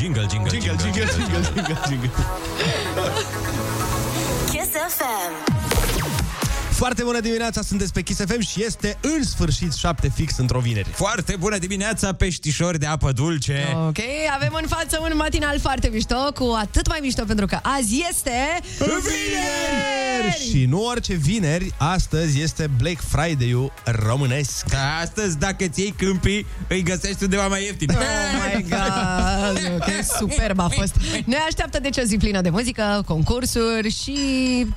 Jingle, jingle, Jingle, jingle, jingle, jingle, jingle. Kiss FM. Foarte bună dimineața, sunteți pe Kiss FM și este în sfârșit 7 fix într-o vineri. Foarte bună dimineața, peștișori de apă dulce. Ok, avem în față un matinal foarte mișto, cu atât mai mișto pentru că azi este... Vineri! Și nu orice vineri, astăzi este Black Friday-ul românesc. Da, astăzi, dacă ți iei câmpii, îi găsești undeva mai ieftin. Oh my god, ok, superb a fost. Ne așteaptă deci o zi plină de muzică, concursuri și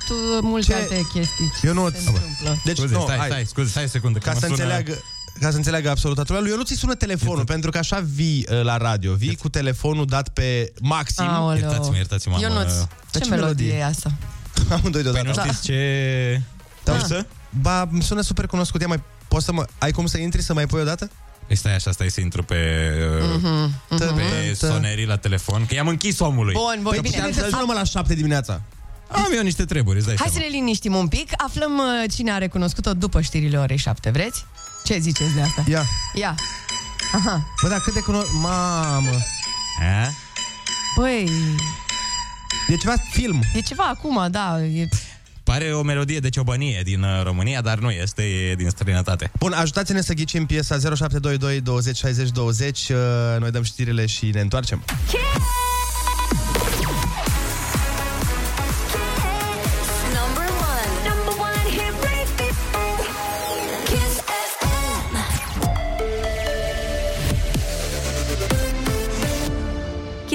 tu, multe Ce? alte chestii. Eu nu... Se întâmplă. Deci, Scuze, nu, stai, hai. stai, scuze, stai o secundă. că Ca mă să sună- înțeleagă ca să înțeleagă absolut toată lumea, lui eu nu ți sună telefonul, pentru că așa vii uh, la radio, vii cu telefonul dat pe maxim. Aoleu. Iertați-mă, iertați-mă, am, Ionuț, uh, ce, ce melodie melodie? e asta? Amândoi Păi deodată. nu știți ce... Da. Cursă? Ba, îmi sună super cunoscut. Ia mai, poți să mă... Ai cum să intri să mai pui o dată? Păi stai așa, stai să intru pe, Mhm, pe sonerii la telefon, că i-am închis omului. Bun, bun, Păi bine. bine, să ajungem la 7 dimineața. Am eu niște treburi, îți dai Hai să seama. ne liniștim un pic. Aflăm uh, cine a recunoscut-o după știrile orei 7. Vreți? Ce ziceți de asta? Ia. Ia. Aha. Bă, dar cât de cunosc... Mamă. A? Băi, E ceva film. e ceva acum, da. E... Pare o melodie de ciobănie din uh, România, dar nu este, e din străinătate. Bun, ajutați-ne să ghicim piesa 0722 20 60 20. Uh, Noi dăm știrile și ne întoarcem. Number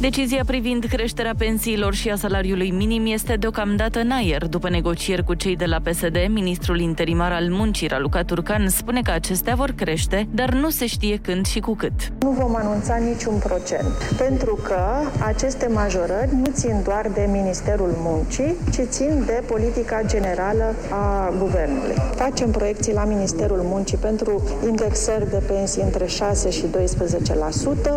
Decizia privind creșterea pensiilor și a salariului minim este deocamdată în aer. După negocieri cu cei de la PSD, ministrul interimar al muncii, Raluca Turcan, spune că acestea vor crește, dar nu se știe când și cu cât. Nu vom anunța niciun procent, pentru că aceste majorări nu țin doar de Ministerul Muncii, ci țin de politica generală a Guvernului. Facem proiecții la Ministerul Muncii pentru indexări de pensii între 6 și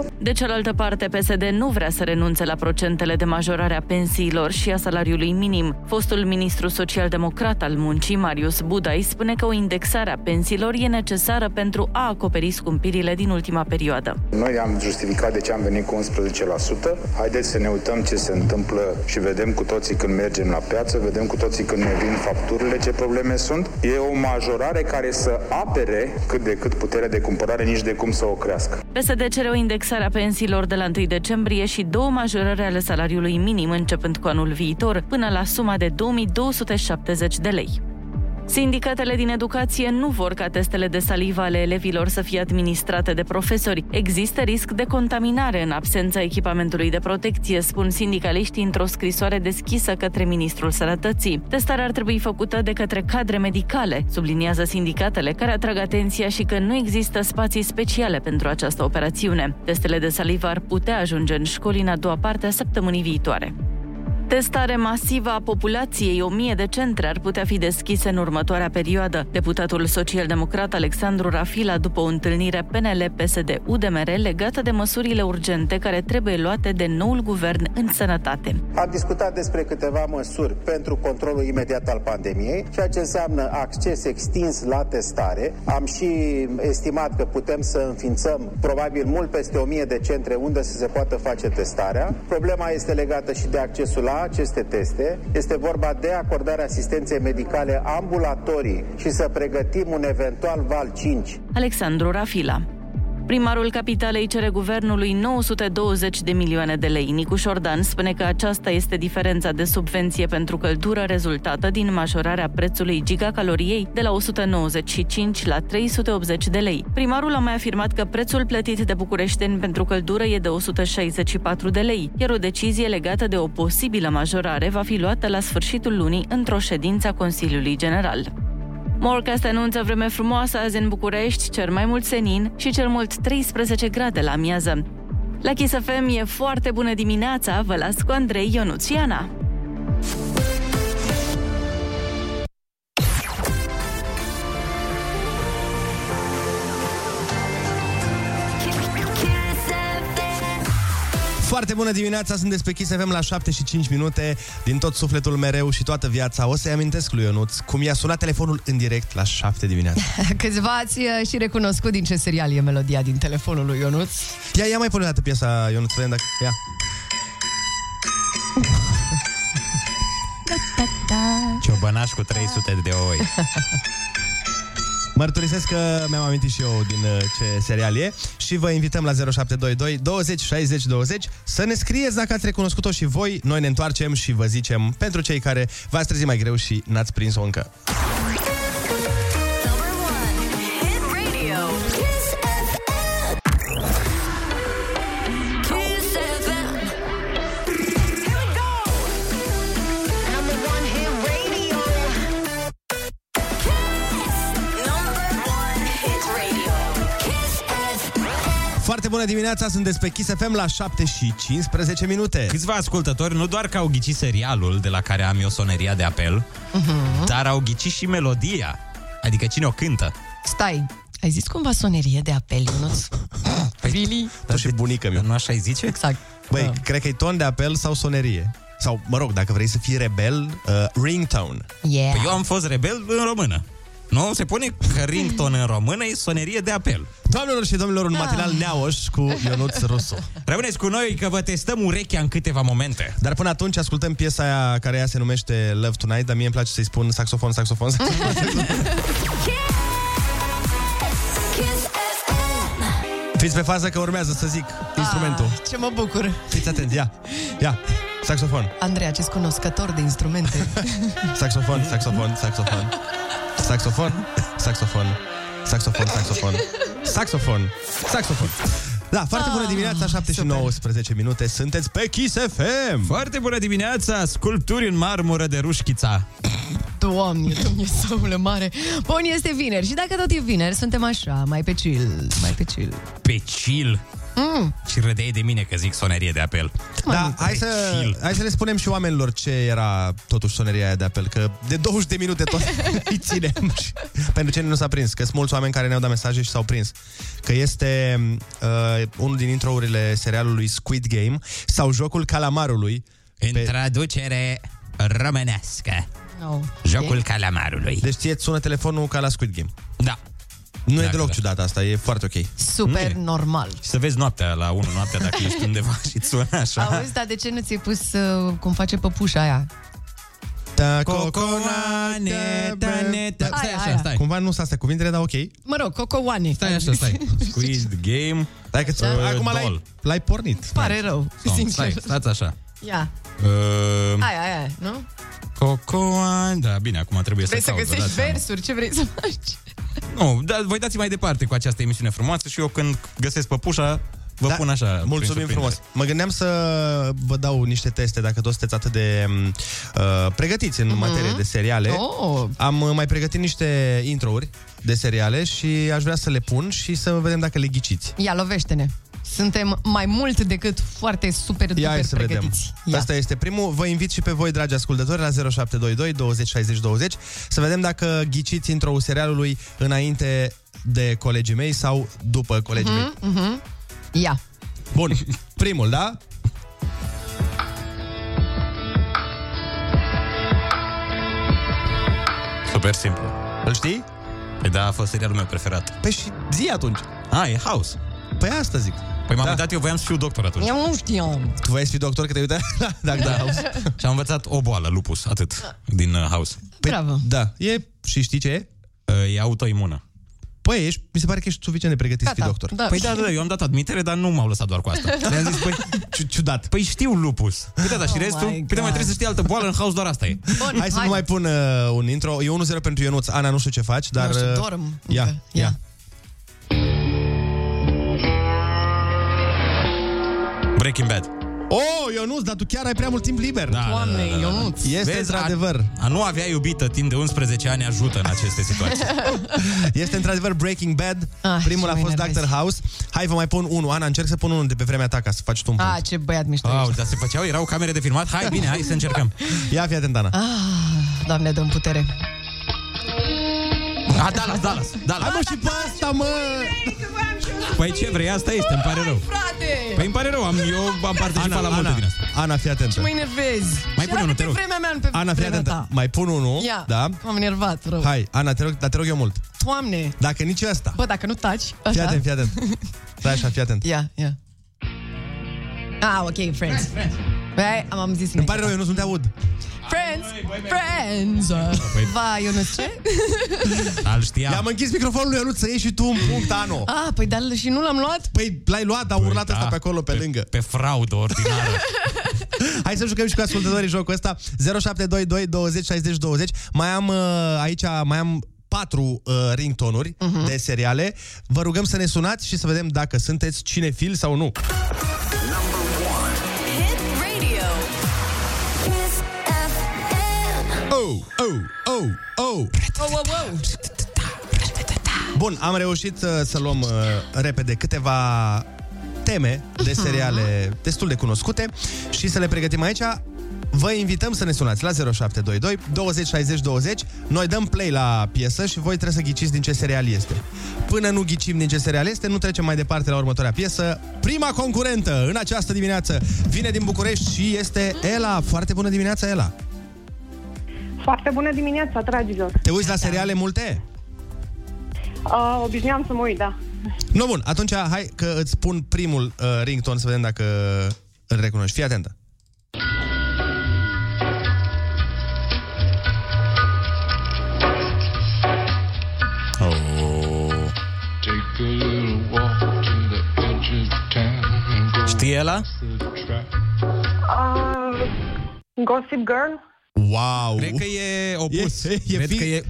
12%. De cealaltă parte, PSD nu vrea să renunțe la procentele de majorare a pensiilor și a salariului minim. Fostul ministru social-democrat al muncii, Marius Budai, spune că o indexare a pensiilor e necesară pentru a acoperi scumpirile din ultima perioadă. Noi am justificat de ce am venit cu 11%. Haideți să ne uităm ce se întâmplă și vedem cu toții când mergem la piață, vedem cu toții când ne vin facturile ce probleme sunt. E o majorare care să apere cât de cât puterea de cumpărare, nici de cum să o crească. PSD cere o indexare a pensiilor de la 1 decembrie și două majorări ale salariului minim începând cu anul viitor, până la suma de 2270 de lei. Sindicatele din educație nu vor ca testele de salivă ale elevilor să fie administrate de profesori. Există risc de contaminare în absența echipamentului de protecție, spun sindicaliștii într-o scrisoare deschisă către Ministrul Sănătății. Testarea ar trebui făcută de către cadre medicale, subliniază sindicatele, care atrag atenția și că nu există spații speciale pentru această operațiune. Testele de salivă ar putea ajunge în școli în a doua parte a săptămânii viitoare. Testare masivă a populației, o mie de centre ar putea fi deschise în următoarea perioadă. Deputatul social-democrat Alexandru Rafila, după o întâlnire PNL-PSD-UDMR legată de măsurile urgente care trebuie luate de noul guvern în sănătate. Am discutat despre câteva măsuri pentru controlul imediat al pandemiei, ceea ce înseamnă acces extins la testare. Am și estimat că putem să înființăm probabil mult peste 1000 de centre unde să se poată face testarea. Problema este legată și de accesul la aceste teste. Este vorba de acordarea asistenței medicale ambulatorii și să pregătim un eventual val 5 Alexandru Rafila. Primarul capitalei cere guvernului 920 de milioane de lei. Nicuș Șordan spune că aceasta este diferența de subvenție pentru căldură rezultată din majorarea prețului gigacaloriei de la 195 la 380 de lei. Primarul a mai afirmat că prețul plătit de bucureșteni pentru căldură e de 164 de lei, iar o decizie legată de o posibilă majorare va fi luată la sfârșitul lunii într-o ședință a Consiliului General. Morcast anunță vreme frumoasă azi în București, cer mai mult senin și cel mult 13 grade la amiază. La Kiss FM e foarte bună dimineața, vă las cu Andrei Ionuțiana. Foarte bună dimineața, sunt pe Kiss FM la 7 și 5 minute Din tot sufletul mereu și toată viața O să-i amintesc lui Ionuț cum i-a sunat telefonul în direct la 7 dimineața Câțiva ați uh, și recunoscut din ce serial e melodia din telefonul lui Ionuț. Ia, ia mai pune o dată piesa Ionuț, să vedem dacă... Ia. Ciobănaș cu 300 de oi. Mărturisesc că mi-am amintit și eu din uh, ce serial e și vă invităm la 0722 20 60 20 să ne scrieți dacă ați recunoscut-o și voi. Noi ne întoarcem și vă zicem pentru cei care v-ați trezit mai greu și n-ați prins-o încă. Bună dimineața, sunteți pe Kiss FM la 7 și 15 minute. Câțiva ascultători nu doar că au ghicit serialul de la care am eu soneria de apel, Mhm. dar au ghicit și melodia. Adică cine o cântă. Stai, ai zis cumva sonerie de apel, Ionuț? really? Tu și bunica mi Nu așa îi zice? Exact. Băi, Da. cred că e ton de apel sau sonerie. Sau, mă rog, dacă vrei să fii rebel, uh, ringtone. Yeah. Păi eu am fost rebel în română. Nu se pune că ringtone în română e sonerie de apel. Doamnelor și domnilor, un matinal neaoș cu Ionuț Rusu. Rămâneți cu noi că vă testăm urechea în câteva momente. Dar până atunci ascultăm piesa aia care ea se numește Love Tonight, dar mie îmi place să-i spun saxofon, saxofon, saxofon. Kiss FM. Fiți pe fază că urmează să zic instrumentul. Ah, ce mă bucur. Fiți atenți, ia, ia, saxofon, Andreea, ce cunoscător de instrumente. saxofon, saxofon, saxofon, saxofon, saxofon, saxofon, saxofon, saxofon, saxofon. Da, foarte bună dimineața, 7 și super. 19 minute, sunteți pe Kiss FM. Foarte bună dimineața! Sculpturi în marmură de rușchița. Doamne, Dumnezeule mare. Bun, este vineri și dacă tot e vineri, suntem așa, mai pe chill, mai pe chill. Pe chill. Mm. Și râdeai de mine că zic sonerie de apel. Da, hai să, chill. hai să le spunem și oamenilor ce era totuși soneria aia de apel, că de 20 de minute tot îi ținem. Și Pentru cine nu s-a prins, că sunt mulți oameni care ne-au dat mesaje și s-au prins. Că este uh, unul din introurile serialului Squid Game sau Jocul Calamarului. În Pe- traducere românească. No. Jocul calamarului. Deci ție îți sună telefonul ca la Squid Game. Da. Nu e Da, deloc da. ciudat asta, e foarte ok. Super Nu e. normal. Și să vezi noaptea la 1 noaptea dacă ești undeva și îți sună așa. Auzi, dar de ce nu ți-ai pus uh, cum face păpușa aia? Da, Cocoane, tane, ta- Stai Aia, așa, aia. stai. Cumva nu sunt astea cuvintele, dar ok. Mă rog, cocoane. Stai așa, stai. Squid Game. Hai că Da. acum l-ai, Doll. l-ai pornit. Pare rău, Song. sincer. Stai, stați așa. Ia, Uh, aia, aia, nu? Cocoan, da, bine, acum trebuie Vrei să să caut, vă găsești dați seama. versuri? Ce vrei să faci? Nu, dar voi dați mai departe cu această emisiune frumoasă și eu când găsesc păpușa, vă Da, pun așa. prin Mulțumim surprindere. frumos. Mă gândeam să vă dau niște teste dacă toți sunteți atât de uh, pregătiți în uh-huh. materie de seriale. Oh, Am uh, mai pregătit niște intro-uri de seriale și aș vrea să le pun și să vedem dacă le ghiciți. ia, lovește-ne. Suntem mai mult decât foarte super, Ia hai duper să vedem. pregătiți. Ia. Asta este primul. Vă invit și pe voi, dragi ascultători, la 0722 20 60 20 să vedem dacă ghiciți intro-ul serialului înainte de colegii mei sau după colegii mei. Mhm. Ia. Bun. Primul, da? Super simplu. Îl știi? Păi da, a fost serialul meu preferat. Păi și zi atunci. A, e House. Păi asta zic. Păi m-am Da. uitat, eu voiam să fiu doctor atunci. Eu nu știam. Tu vrei să fii doctor că te uita? da, da, da. Și am învățat o boală, lupus, atât, din uh, House. Bravo. Da. E, și știi ce e? Uh, e autoimună. Păi ești, mi se pare că ești suficient de pregătit să fii Gata. doctor. Da. Păi da, da, da, eu am dat admitere, dar nu m-au lăsat doar cu asta. Le-am zis, păi, Ciu- Ciudat. păi știu lupus. Păi da, da, și Oh restul, my păi da, mai God. trebuie să știi altă boală în House, doar asta e. Bun, Hai să nu mai pun uh, un intro. E 1-0 pentru Ionuț. Ana, nu știu ce faci, dar... Nu știu, uh, dorm Ia, încă. ia. Ia. Breaking Bad. Oh, Ionuț, dar tu chiar ai prea mult timp liber. Da, Doamne, da, da, da, da. Ionuț. Este Vezi, într-adevăr. A, a nu avea iubită timp de 11 ani ajută în aceste situații. Este într-adevăr Breaking Bad. Ah, Primul ce a mă fost enervezi. Dr. House. Hai, vă mai pun unul. Ana, încerc să pun unul de pe vremea ta ca să faci tu un punct. Ah, ce băiat mișto Au, ești. dar se făceau, erau camere de filmat? Hai, bine, hai să încercăm. Ia fi atent, Ana. Ah, Doamne, dăm putere. Ah, Dallas, Dallas, Dallas. Hai mă și pe asta, mă! Păi ce vrei, asta este, îmi pare rău. Frate! Păi îmi pare rău, am, eu am participat Ana, la multe Ana, din asta. Ana, fii atentă. Mă enervezi. Mai Și pune era unul, de te rog. pe vremea mea, nu pe Ana, fii vremea atentă. ta. Mai pun unul, Ia, da? m-am enervat, rău. Hai, Ana, te rog, dar te rog eu mult. Doamne! Dacă nici ăsta. Bă, dacă nu taci, Fii așa. atent, fii atent. Stai așa, fii atent. Ia, ia. Ah, ok, friends. Băi, am, am zis Îmi pare rău, eu nu sunt te aud. Friends, friends. Păi- Va, eu nu ce? Al știam. I-am închis microfonul lui Ionuț să ieși și tu un punct, Ano. Ah, păi dar și nu l-am luat? Păi l-ai luat, a urlat da, ăsta pe acolo, pe, lângă. Pe fraudă ordinară. Hai să jucăm și cu ascultătorii jocul ăsta 0722 20 60 20 Mai am uh, aici, mai am patru uh, ringtonuri uh-huh. de seriale Vă rugăm să ne sunați și să vedem dacă sunteți cinefil sau nu Oh, oh, oh, oh Oh, oh, oh. Bun, am reușit uh, să luăm uh, repede câteva teme de seriale destul de cunoscute și să le pregătim aici. Vă invităm să ne sunați la 0722 20 60 20. Noi dăm play la piesă și voi trebuie să ghiciți din ce serial este. Până nu ghicim din ce serial este, nu trecem mai departe la următoarea piesă. Prima concurentă în această dimineață vine din București și este Ela. Foarte bună dimineața, Ela. Foarte bună dimineața, dragilor. Te uiți la seriale multe? Uh, obișnuiam să mă uit, da. Nu, bun, atunci hai că îți pun primul uh, ringtone să vedem dacă îl recunoști. Fii atentă. Oh. Take a little walk to the edge of town and go Știi ăla? the track. Uh, Gossip Girl? Wow! Cred că e opus. E- e Cred fi- că e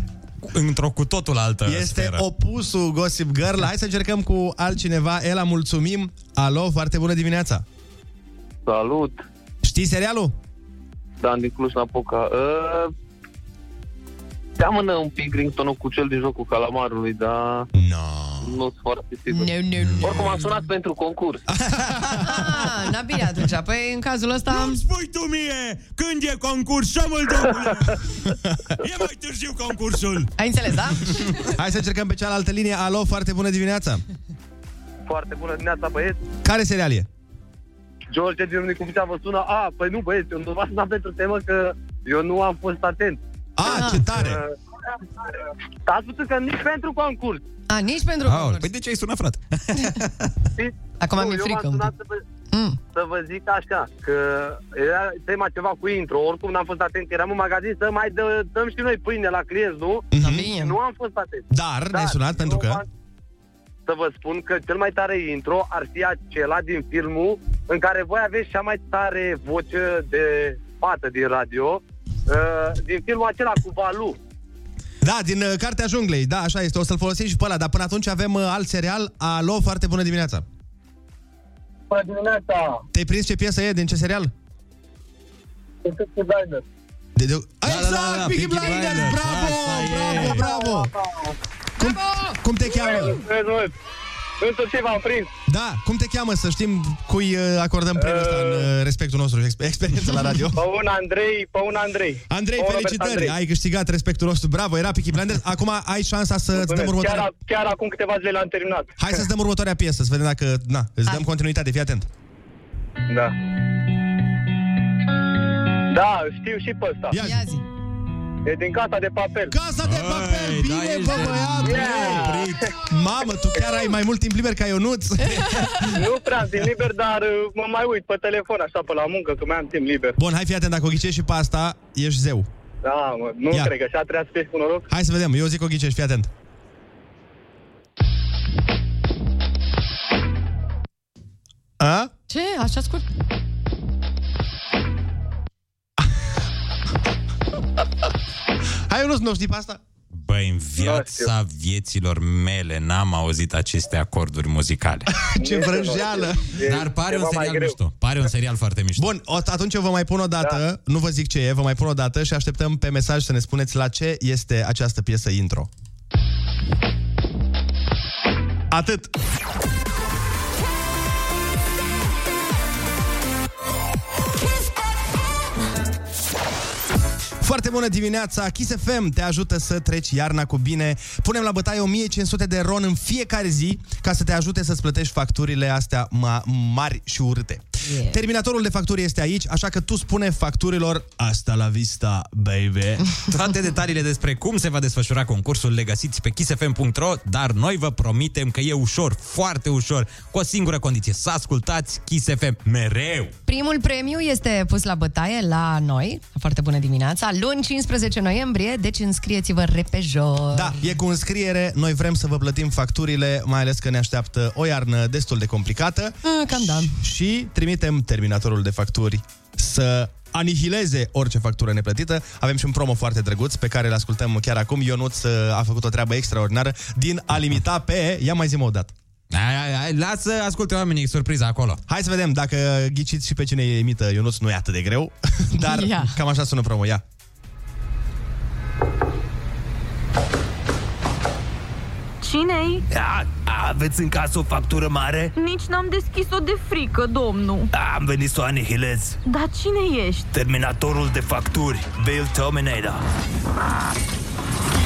într-o cu totul altă Este sferă. opusul Gossip Girl. Hai să încercăm cu altcineva. Ela, mulțumim. Alo, foarte bună dimineața. Salut, Știi serialul? Dan din Cluj-Napoca. Uh, seamănă un pic ringtonul cu cel din jocul calamarului, dar No. nu sunt foarte sigur. Nu, nu, nu. Oricum am sunat pentru concurs. Ah, na bine atunci. Păi în cazul ăsta... Nu-mi spui tu mie când e concurs, șomul domnule! E mai târziu concursul! Ai înțeles, da? Hai să încercăm pe cealaltă linie. Alo, foarte bună dimineața. Foarte bună dimineața, băieți. Care serial e? George din Râmnicu vă sună. A, păi nu, băieți, eu nu v-am sunat pentru temă că eu nu am fost atent. A, ce tare! Uh, ați spus că nici pentru concurs. A, nici pentru Aole, concurs. păi de ce ai sunat, frate? Știți? Acum Nu, mi-e eu frică v-am un sunat pic. să vă, Mm. să vă zic așa, că era tema ceva cu intro, oricum n-am fost atent, că eram în magazin să mai dă, dăm și noi pâine la clienți, nu? Da, bine. Nu am fost atent. Dar ne-ai sunat pentru eu că... v-am- Să vă spun că cel mai tare intro ar fi acela din filmul în care voi aveți cea mai tare voce de fată din radio, uh, din filmul acela cu Valu. Da, din uh, Cartea Junglei. Da, așa este. O să-l folosim și pe ăla. Dar până atunci avem uh, alt serial. Alo, foarte bună dimineața. Bună dimineața! Te-ai prins ce piesă e? Din ce serial? Sunt Blinder. De, de... da, exact, da, da, Peaky Peaky Blinders! Blinders. Bravo, Asta e. bravo, bravo! Cum, cum te cheamă? Între ce v-am prins? Da, cum te cheamă să știm cui uh, acordăm premiul ăsta în uh, respectul nostru, exper- experiență la radio? Pe un Andrei, pe un Andrei. Andrei, Pe un Robert felicitări! Andrei. Ai câștigat respectul nostru. Bravo, era Peaky Blinders. Acum ai șansa să-ți dăm Mulțumesc. următoarea... Chiar, chiar acum câteva zile l-am terminat. Hai să-ți dăm următoarea piesă, să vedem dacă... Na, îți dăm continuitate, fii atent. Da. Da, știu și pe ăsta. Ia zi. Ia zi. E din casa de papel. Casa de papel! Băi, Bine, da, ești bă, de- băiatul! Yeah! Mamă, tu chiar ai mai mult timp liber ca Ionuț? Nu prea din liber, dar uh, mă mai uit pe telefon așa pe la muncă, că mai am timp liber. Bun, hai fii atent, dacă o ghicești și pe asta, ești zeu. Da, mă, nu Ia. cred că așa trebuia să fie cu noroc. Hai să vedem, eu zic o ghicești, fii atent. A? Ce? Așa scurt? Hai, Ionuț, nu știi pe asta? Băi, în viața vieților mele n-am auzit aceste acorduri muzicale. Ce vrăjeală! Dar pare un ceva mai serial greu. mișto. Pare un serial foarte mișto. Bun, o, atunci eu vă mai pun o dată, da. nu vă zic ce e, vă mai pun o dată și așteptăm pe mesaj să ne spuneți la ce este această piesă intro. Atât. Foarte bună dimineața! Kiss FM te ajută să treci iarna cu bine. Punem la bătaie 1500 de ron în fiecare zi ca să te ajute să-ți plătești facturile astea ma- mari și urâte. Yeah. Terminatorul de facturi este aici, așa că tu spune facturilor asta la vista, baby. Toate detaliile despre cum se va desfășura concursul le găsiți pe kissfm.ro, dar noi vă promitem că e ușor, foarte ușor, cu o singură condiție, să ascultați Kiss FM mereu. Primul premiu este pus la bătaie la noi, foarte bună dimineața, luni 15 noiembrie, deci înscrieți-vă repejor. Da, e cu înscriere, noi vrem să vă plătim facturile, mai ales că ne așteaptă o iarnă destul de complicată. Ah, cam da. Și trimitem terminatorul de facturi să anihileze orice factură neplătită. Avem și un promo foarte drăguț pe care îl ascultăm chiar acum. Ionuț uh, a făcut o treabă extraordinară din a limita pe... Ia mai zi o dată. Ai, ai, ai, lasă, asculte oamenii surpriza acolo. Hai să vedem dacă ghiciți și pe cine imită Ionuț, nu e atât de greu, dar Ia. cam așa sună promo. Ia. Cine-i? A, aveți în casă o factură mare? Nici n-am deschis-o de frică, domnul. Am venit să o anihilez. Dar cine ești? Terminatorul de facturi, Bill Terminator.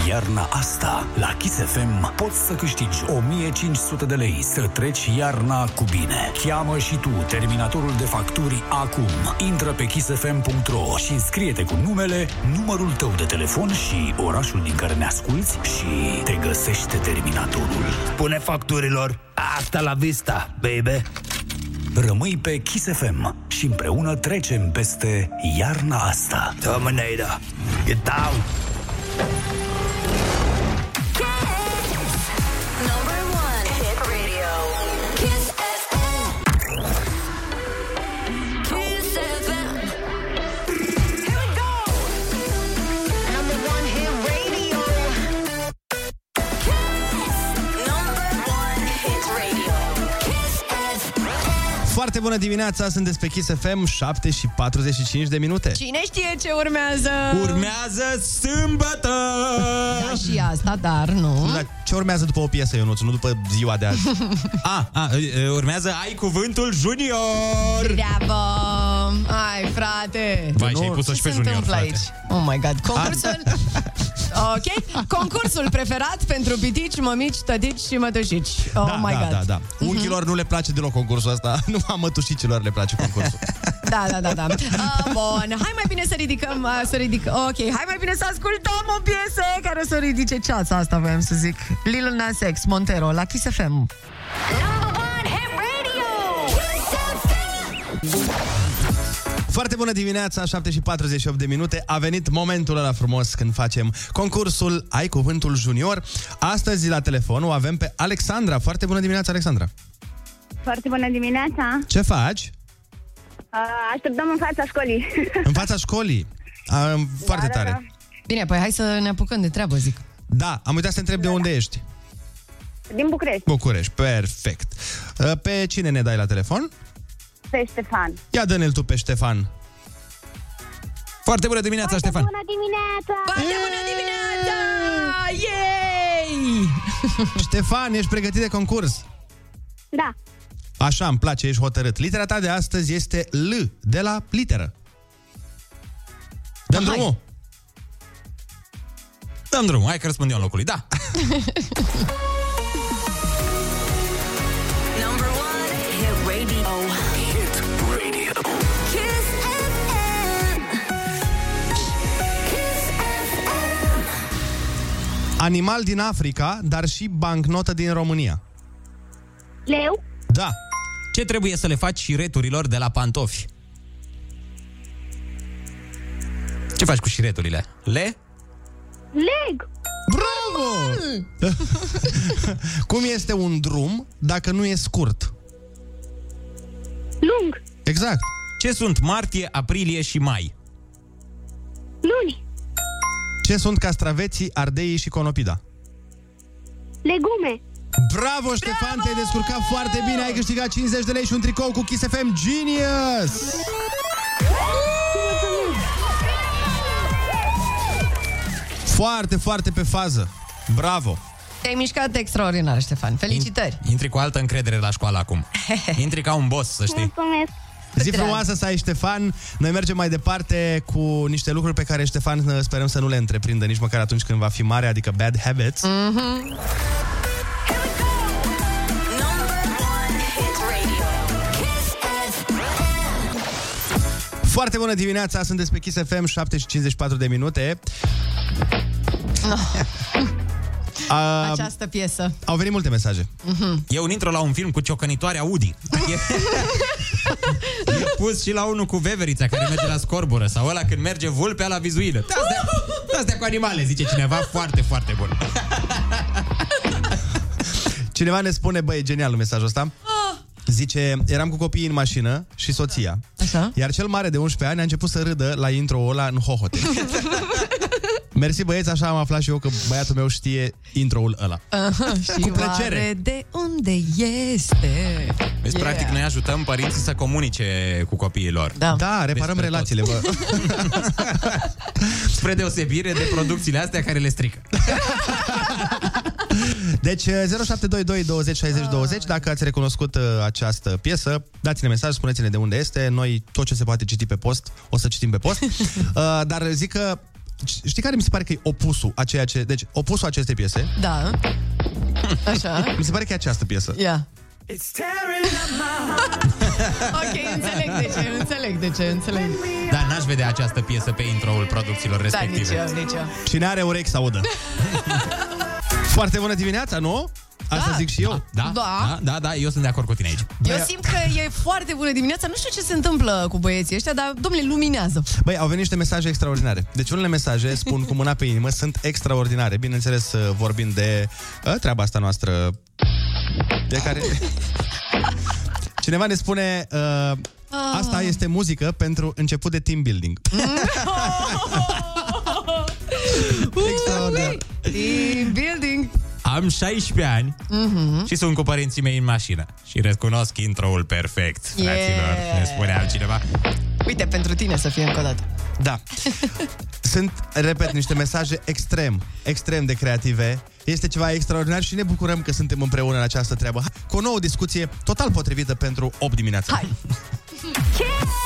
Iarna asta, la Kiss FM, poți să câștigi 1500 de lei să treci iarna cu bine. Cheamă și tu terminatorul de facturi acum. Intră pe kissfm.ro și înscrie-te cu numele, numărul tău de telefon și orașul din care ne asculti și te găsește terminatorul. Pune facturilor. Asta la vista, baby. Rămâi pe Kiss FM și împreună trecem peste iarna asta. Terminator, get down. Number Foarte bună dimineața, sunteți pe Kiss FM, 7 și 45 de minute. Cine știe ce urmează? Urmează sâmbătă! Da, și asta, dar nu. Dar ce urmează după o piesă, Ionuț, nu după ziua de azi? A, a, e, urmează Ai Cuvântul Junior! Bravo! Ai, frate! Vai, Nu, și ai pus-o ce și pe se junior, întâmplă frate. aici? Oh my god, concursul... ok, concursul preferat pentru pitici, mămici, tătici și mătușici. Oh da, my da, god. da, da. Unchilor nu le place deloc concursul ăsta. Nu am mătușicilor le place concursul. Da, da, da, da. Uh, bun, hai mai bine să ridicăm, uh, să ridic. Ok, hai mai bine să ascultăm o piesă care să ridice ceața asta, voiam să zic. Lil Nas X, Montero, la Kiss FM. Number one hit radio. Kiss FM. Foarte bună dimineața, 7 și 48 de minute. A venit momentul ăla frumos când facem concursul Ai Cuvântul Junior. Astăzi la telefon o avem pe Alexandra. Foarte bună dimineața, Alexandra. Foarte bună dimineața! Ce faci? Uh, Așteptăm în fața școlii. În fața școlii. A, foarte da, tare. da. Bine, păi hai să ne apucăm de treabă, zic. Da, am uitat să te întreb de unde ești. Din București, București, perfect. Pe cine ne dai la telefon? Pe Ștefan. Ia dă-ne-l tu pe Ștefan. Foarte bună dimineața, Ștefan! Bună dimineața! Foarte bună dimineața! Yay! Ștefan, ești pregătit de concurs? Da, Așa, îmi place, ești hotărât. Litera ta de astăzi este L, de la literă. Dăm Hai. drumul? Dăm drumul, hai că răspund eu în locul lui. Da! Animal din Africa, dar și bancnotă din România. leu, Da. Ce trebuie să le faci șireturilor de la pantofi? Ce faci cu șireturile? Le? leg, Bravo! Cum este un drum dacă nu e scurt? lung, Exact. Ce sunt martie, aprilie și mai? luni, Ce sunt castraveții, ardeii și conopida? legume. Bravo, Ștefan, te-ai descurcat foarte bine, ai câștigat 50 de lei și un tricou cu Kiss FM Genius! Foarte, foarte pe fază. Bravo! Te-ai mișcat extraordinar, Ștefan. Felicitări! Intri cu altă încredere la școală acum. Intri ca un boss, să știi. Mulțumesc! Zi frumoasă să ai, Ștefan. Noi mergem mai departe cu niște lucruri pe care Ștefan uh, sperăm să nu le întreprindă nici măcar atunci când va fi mare, adică bad habits. Mhm. Foarte bună dimineața, sunteți pe Kiss FM, 7 și 54 de minute. A, Această piesă. au venit multe mesaje. Mhm. E un intro la un film cu ciocănitoare Audi. E, e pus și la unul cu veverița care merge la scorbură sau ăla când merge vulpea la vizuină. Astea, astea cu animale, zice cineva, foarte, foarte bun. Cineva ne spune, băi, e genial mesajul ăsta. Zice, eram cu copiii în mașină și soția. Așa? Iar cel mare de 11 ani a început să râdă la intro-ul ăla în hohote. Mersi băieți, așa am aflat și eu că băiatul meu știe intro-ul ăla. Aha, și Cu plăcere. oare de unde este? Deci, yeah. practic, noi ajutăm părinții să comunice cu copiii lor. Da, da reparăm Despre relațiile, bă. Spre deosebire de producțiile astea care le strică. Deci 0722 20 60 20 Dacă ați recunoscut uh, această piesă Dați-ne mesaj, spuneți-ne de unde este Noi tot ce se poate citi pe post O să citim pe post uh, Dar zic că Știi care mi se pare că e opusul a ceea ce... Deci, opusul acestei piese Da. Așa. Mi se pare că e această piesă Ia. ok, înțeleg de ce, înțeleg de ce, înțeleg. Dar n-aș vedea această piesă pe intro-ul producțiilor Da, respective. nici eu, nici eu. Cine are urechi să audă Foarte bună dimineața, nu? Asta Da. zic și eu Da, Da. da, da, da, eu sunt de acord cu tine aici. Eu simt că e foarte bună dimineața. Nu știu ce se întâmplă cu băieții ăștia, dar, domnule, luminează. Băi, au venit niște mesaje extraordinare. Deci unele mesaje, spun cu mâna pe inimă, sunt extraordinare. Bineînțeles, uh, vorbim de uh, treaba asta noastră de care... Cineva ne spune, uh, asta este muzică pentru început de team building. Extraordinar. Team building. Am 16 ani Mhm. și sunt cu părinții mei în mașină. Și recunosc intro-ul perfect, Yeah. fraților. Ne spune altcineva. Uite, pentru tine să fie încă o dată. Da. Sunt, repet, niște mesaje extrem, extrem de creative. Este ceva extraordinar și ne bucurăm că suntem împreună în această treabă. Hai, Cu o nouă discuție total potrivită pentru 8 dimineața. Hai!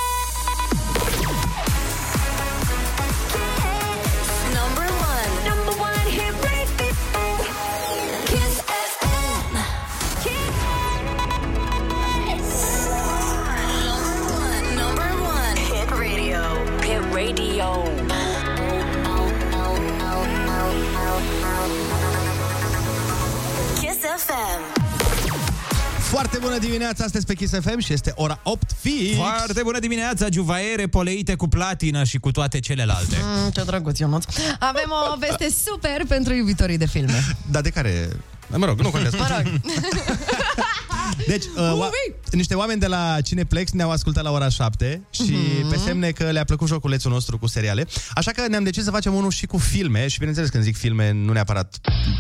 bună dimineața, astăzi pe Kiss FM și este ora 8 fix. Foarte bună dimineața, juvaiere poleite cu platină și cu toate celelalte. Mm, ce drăguț, Ionuț. Avem o veste super pentru iubitorii de filme. Dar de care... Mă rog, nu contează. Mă rog. Deci, uh, oa- niște oameni de la Cineplex ne-au ascultat la ora 7 și Mhm. pe semne că le-a plăcut joculețul nostru cu seriale. Așa că ne-am decis să facem unul și cu filme și bineînțeles când zic filme nu neapărat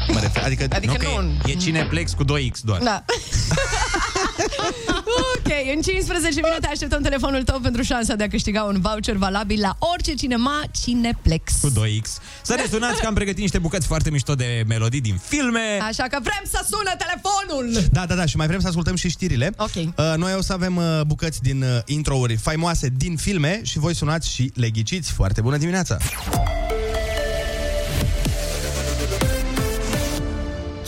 mă refer, adică, Adică că nu. E, e Cineplex cu 2X doar. Da. ok, în 15 minute așteptăm telefonul tău pentru șansa de a câștiga un voucher valabil la orice cinema Cineplex. Cu 2X. Să ne sunați că am pregătit niște bucăți foarte mișto de melodii din filme. Așa că vrem să sună telefonul! Da, da, da, și mai vrem să ascultăm și știrile. Ok. Uh, noi o să avem uh, bucăți din uh, introuri faimoase din filme și voi sunați și le ghiciți. Foarte bună dimineața!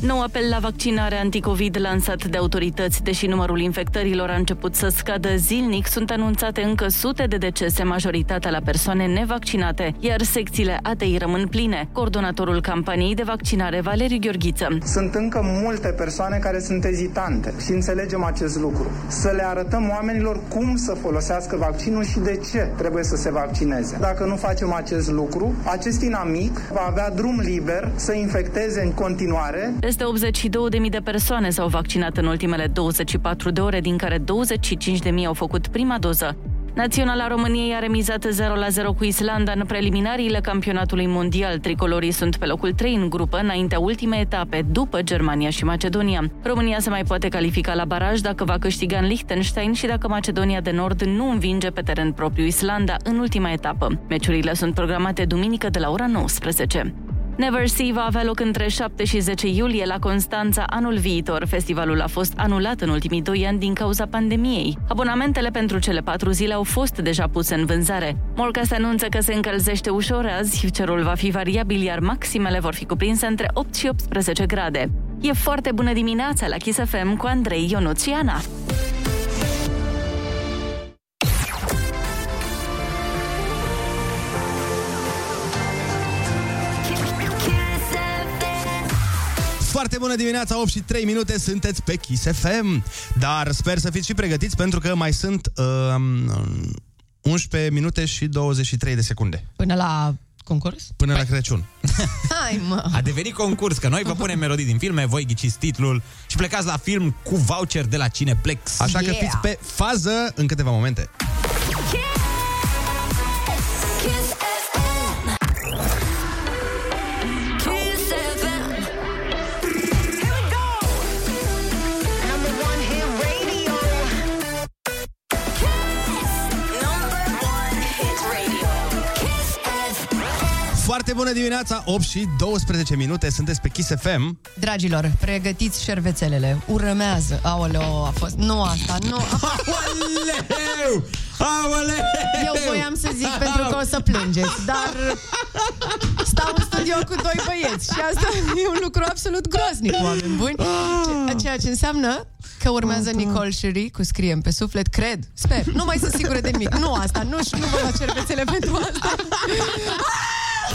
Nou apel la vaccinare anticovid lansat de autorități, deși numărul infectărilor a început să scadă zilnic, sunt anunțate încă sute de decese, majoritatea la persoane nevaccinate, iar secțiile ATI rămân pline. Coordonatorul campaniei de vaccinare, Valeriu Gheorghiță. Sunt încă multe persoane care sunt ezitante și înțelegem acest lucru. Să le arătăm oamenilor cum să folosească vaccinul și de ce trebuie să se vaccineze. Dacă nu facem acest lucru, acest inamic va avea drum liber să infecteze în continuare Peste 82.000 de persoane s-au vaccinat în ultimele 24 de ore, din care 25.000 au făcut prima doză. Naționala României a remizat 0 la 0 cu Islanda în preliminariile campionatului mondial. Tricolorii sunt pe locul 3 în grupă, înaintea ultimei etape, după Germania și Macedonia. România se mai poate califica la baraj dacă va câștiga în Liechtenstein și dacă Macedonia de Nord nu învinge pe teren propriu Islanda în ultima etapă. Meciurile sunt programate duminică de la ora 19. Never See va avea loc între 7 și 10 iulie la Constanța anul viitor. Festivalul a fost anulat în ultimii doi ani din cauza pandemiei. Abonamentele pentru cele patru zile au fost deja puse în vânzare. Morca se anunță că se încălzește ușor azi, cerul va fi variabil, iar maximele vor fi cuprinse între 8 și 18 grade. E foarte bună dimineața la Kiss FM cu Andrei Ionuț Foarte bună dimineața, 8 și 3 minute, sunteți pe Kiss FM. Dar sper să fiți și pregătiți pentru că mai sunt uh, 11 minute și 23 de secunde. Până la concurs? Până la Crăciun. Hai, mă! A devenit concurs, că noi vă punem melodii din filme, voi ghiciți titlul și plecați la film cu voucher de la Cineplex. Așa că fiți pe fază în câteva momente. Foarte bună dimineața, 8 și 12 minute, sunteți pe Kiss FM. Dragilor, pregătiți șervețelele. Urmează. Aoleo, a fost... Nu asta, nu... Aoleu! Aoleu! Eu voiam să zic pentru că o să plângeți, dar stau în studio cu doi băieți și asta e un lucru absolut groaznic, oameni buni. Ce- Ceea ce înseamnă că urmează Nicole Sherry cu Scriem pe suflet, cred, sper. Nu mai sunt sigură de nimic. Nu asta, nu și nu vă la cervețele pentru asta.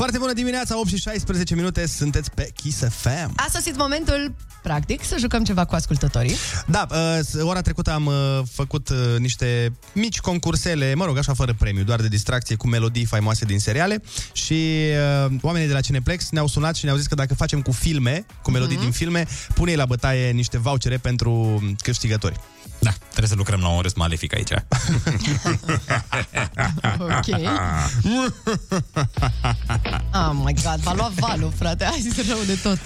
Foarte bună dimineața, 8 și 16 minute, sunteți pe Kiss FM. A sosit momentul, practic, să jucăm ceva cu ascultătorii. Da, uh, s- ora trecută am uh, făcut uh, niște mici concursele, mă rog, așa fără premiu, doar de distracție cu melodii faimoase din seriale și uh, oamenii de la Cineplex ne-au sunat și ne-au zis că dacă facem cu filme, cu melodii Mhm. din filme, pune la bătaie niște vouchere pentru câștigători. Da, trebuie să lucrăm la un râs malefic aici. Ok. Oh my god, v-a luat valul, frate. Hai să rău de tot.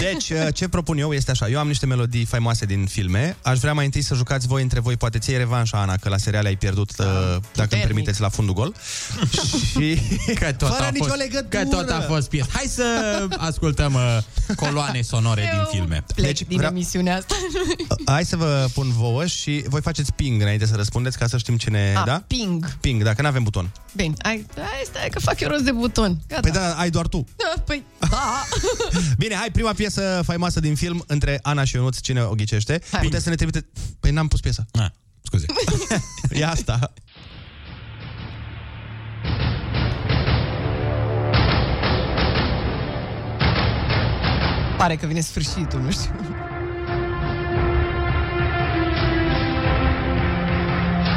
Deci, uh, ce propun eu este așa, eu am niște melodii faimoase din filme, aș vrea mai întâi să jucați voi între voi, poate ți revanșa, Ana, că la seriale ai pierdut, uh, dacă îmi permiteți, la fundul gol. și... Că tot Fără a nicio fost, legătură. Că tot a fost piesă. Hai să ascultăm uh, coloane sonore din filme. Plec deci, din vreau- emisiunea asta. Hai să vă pun vouă și voi faceți ping înainte să răspundeți ca să știm cine, A, da? ping. Ping, dacă nu avem buton. Bine, hai, hai, stai că fac eu rost de buton. Gata. Păi da, ai doar tu. Da, Păi, da. Bine, hai, prima piesă faimoasă din film între Ana și Ionuț, cine o ghicește. Hai. Puteți să ne trimite... Păi n-am pus piesa. Ah, scuze. e asta. Pare că vine sfârșitul, nu știu.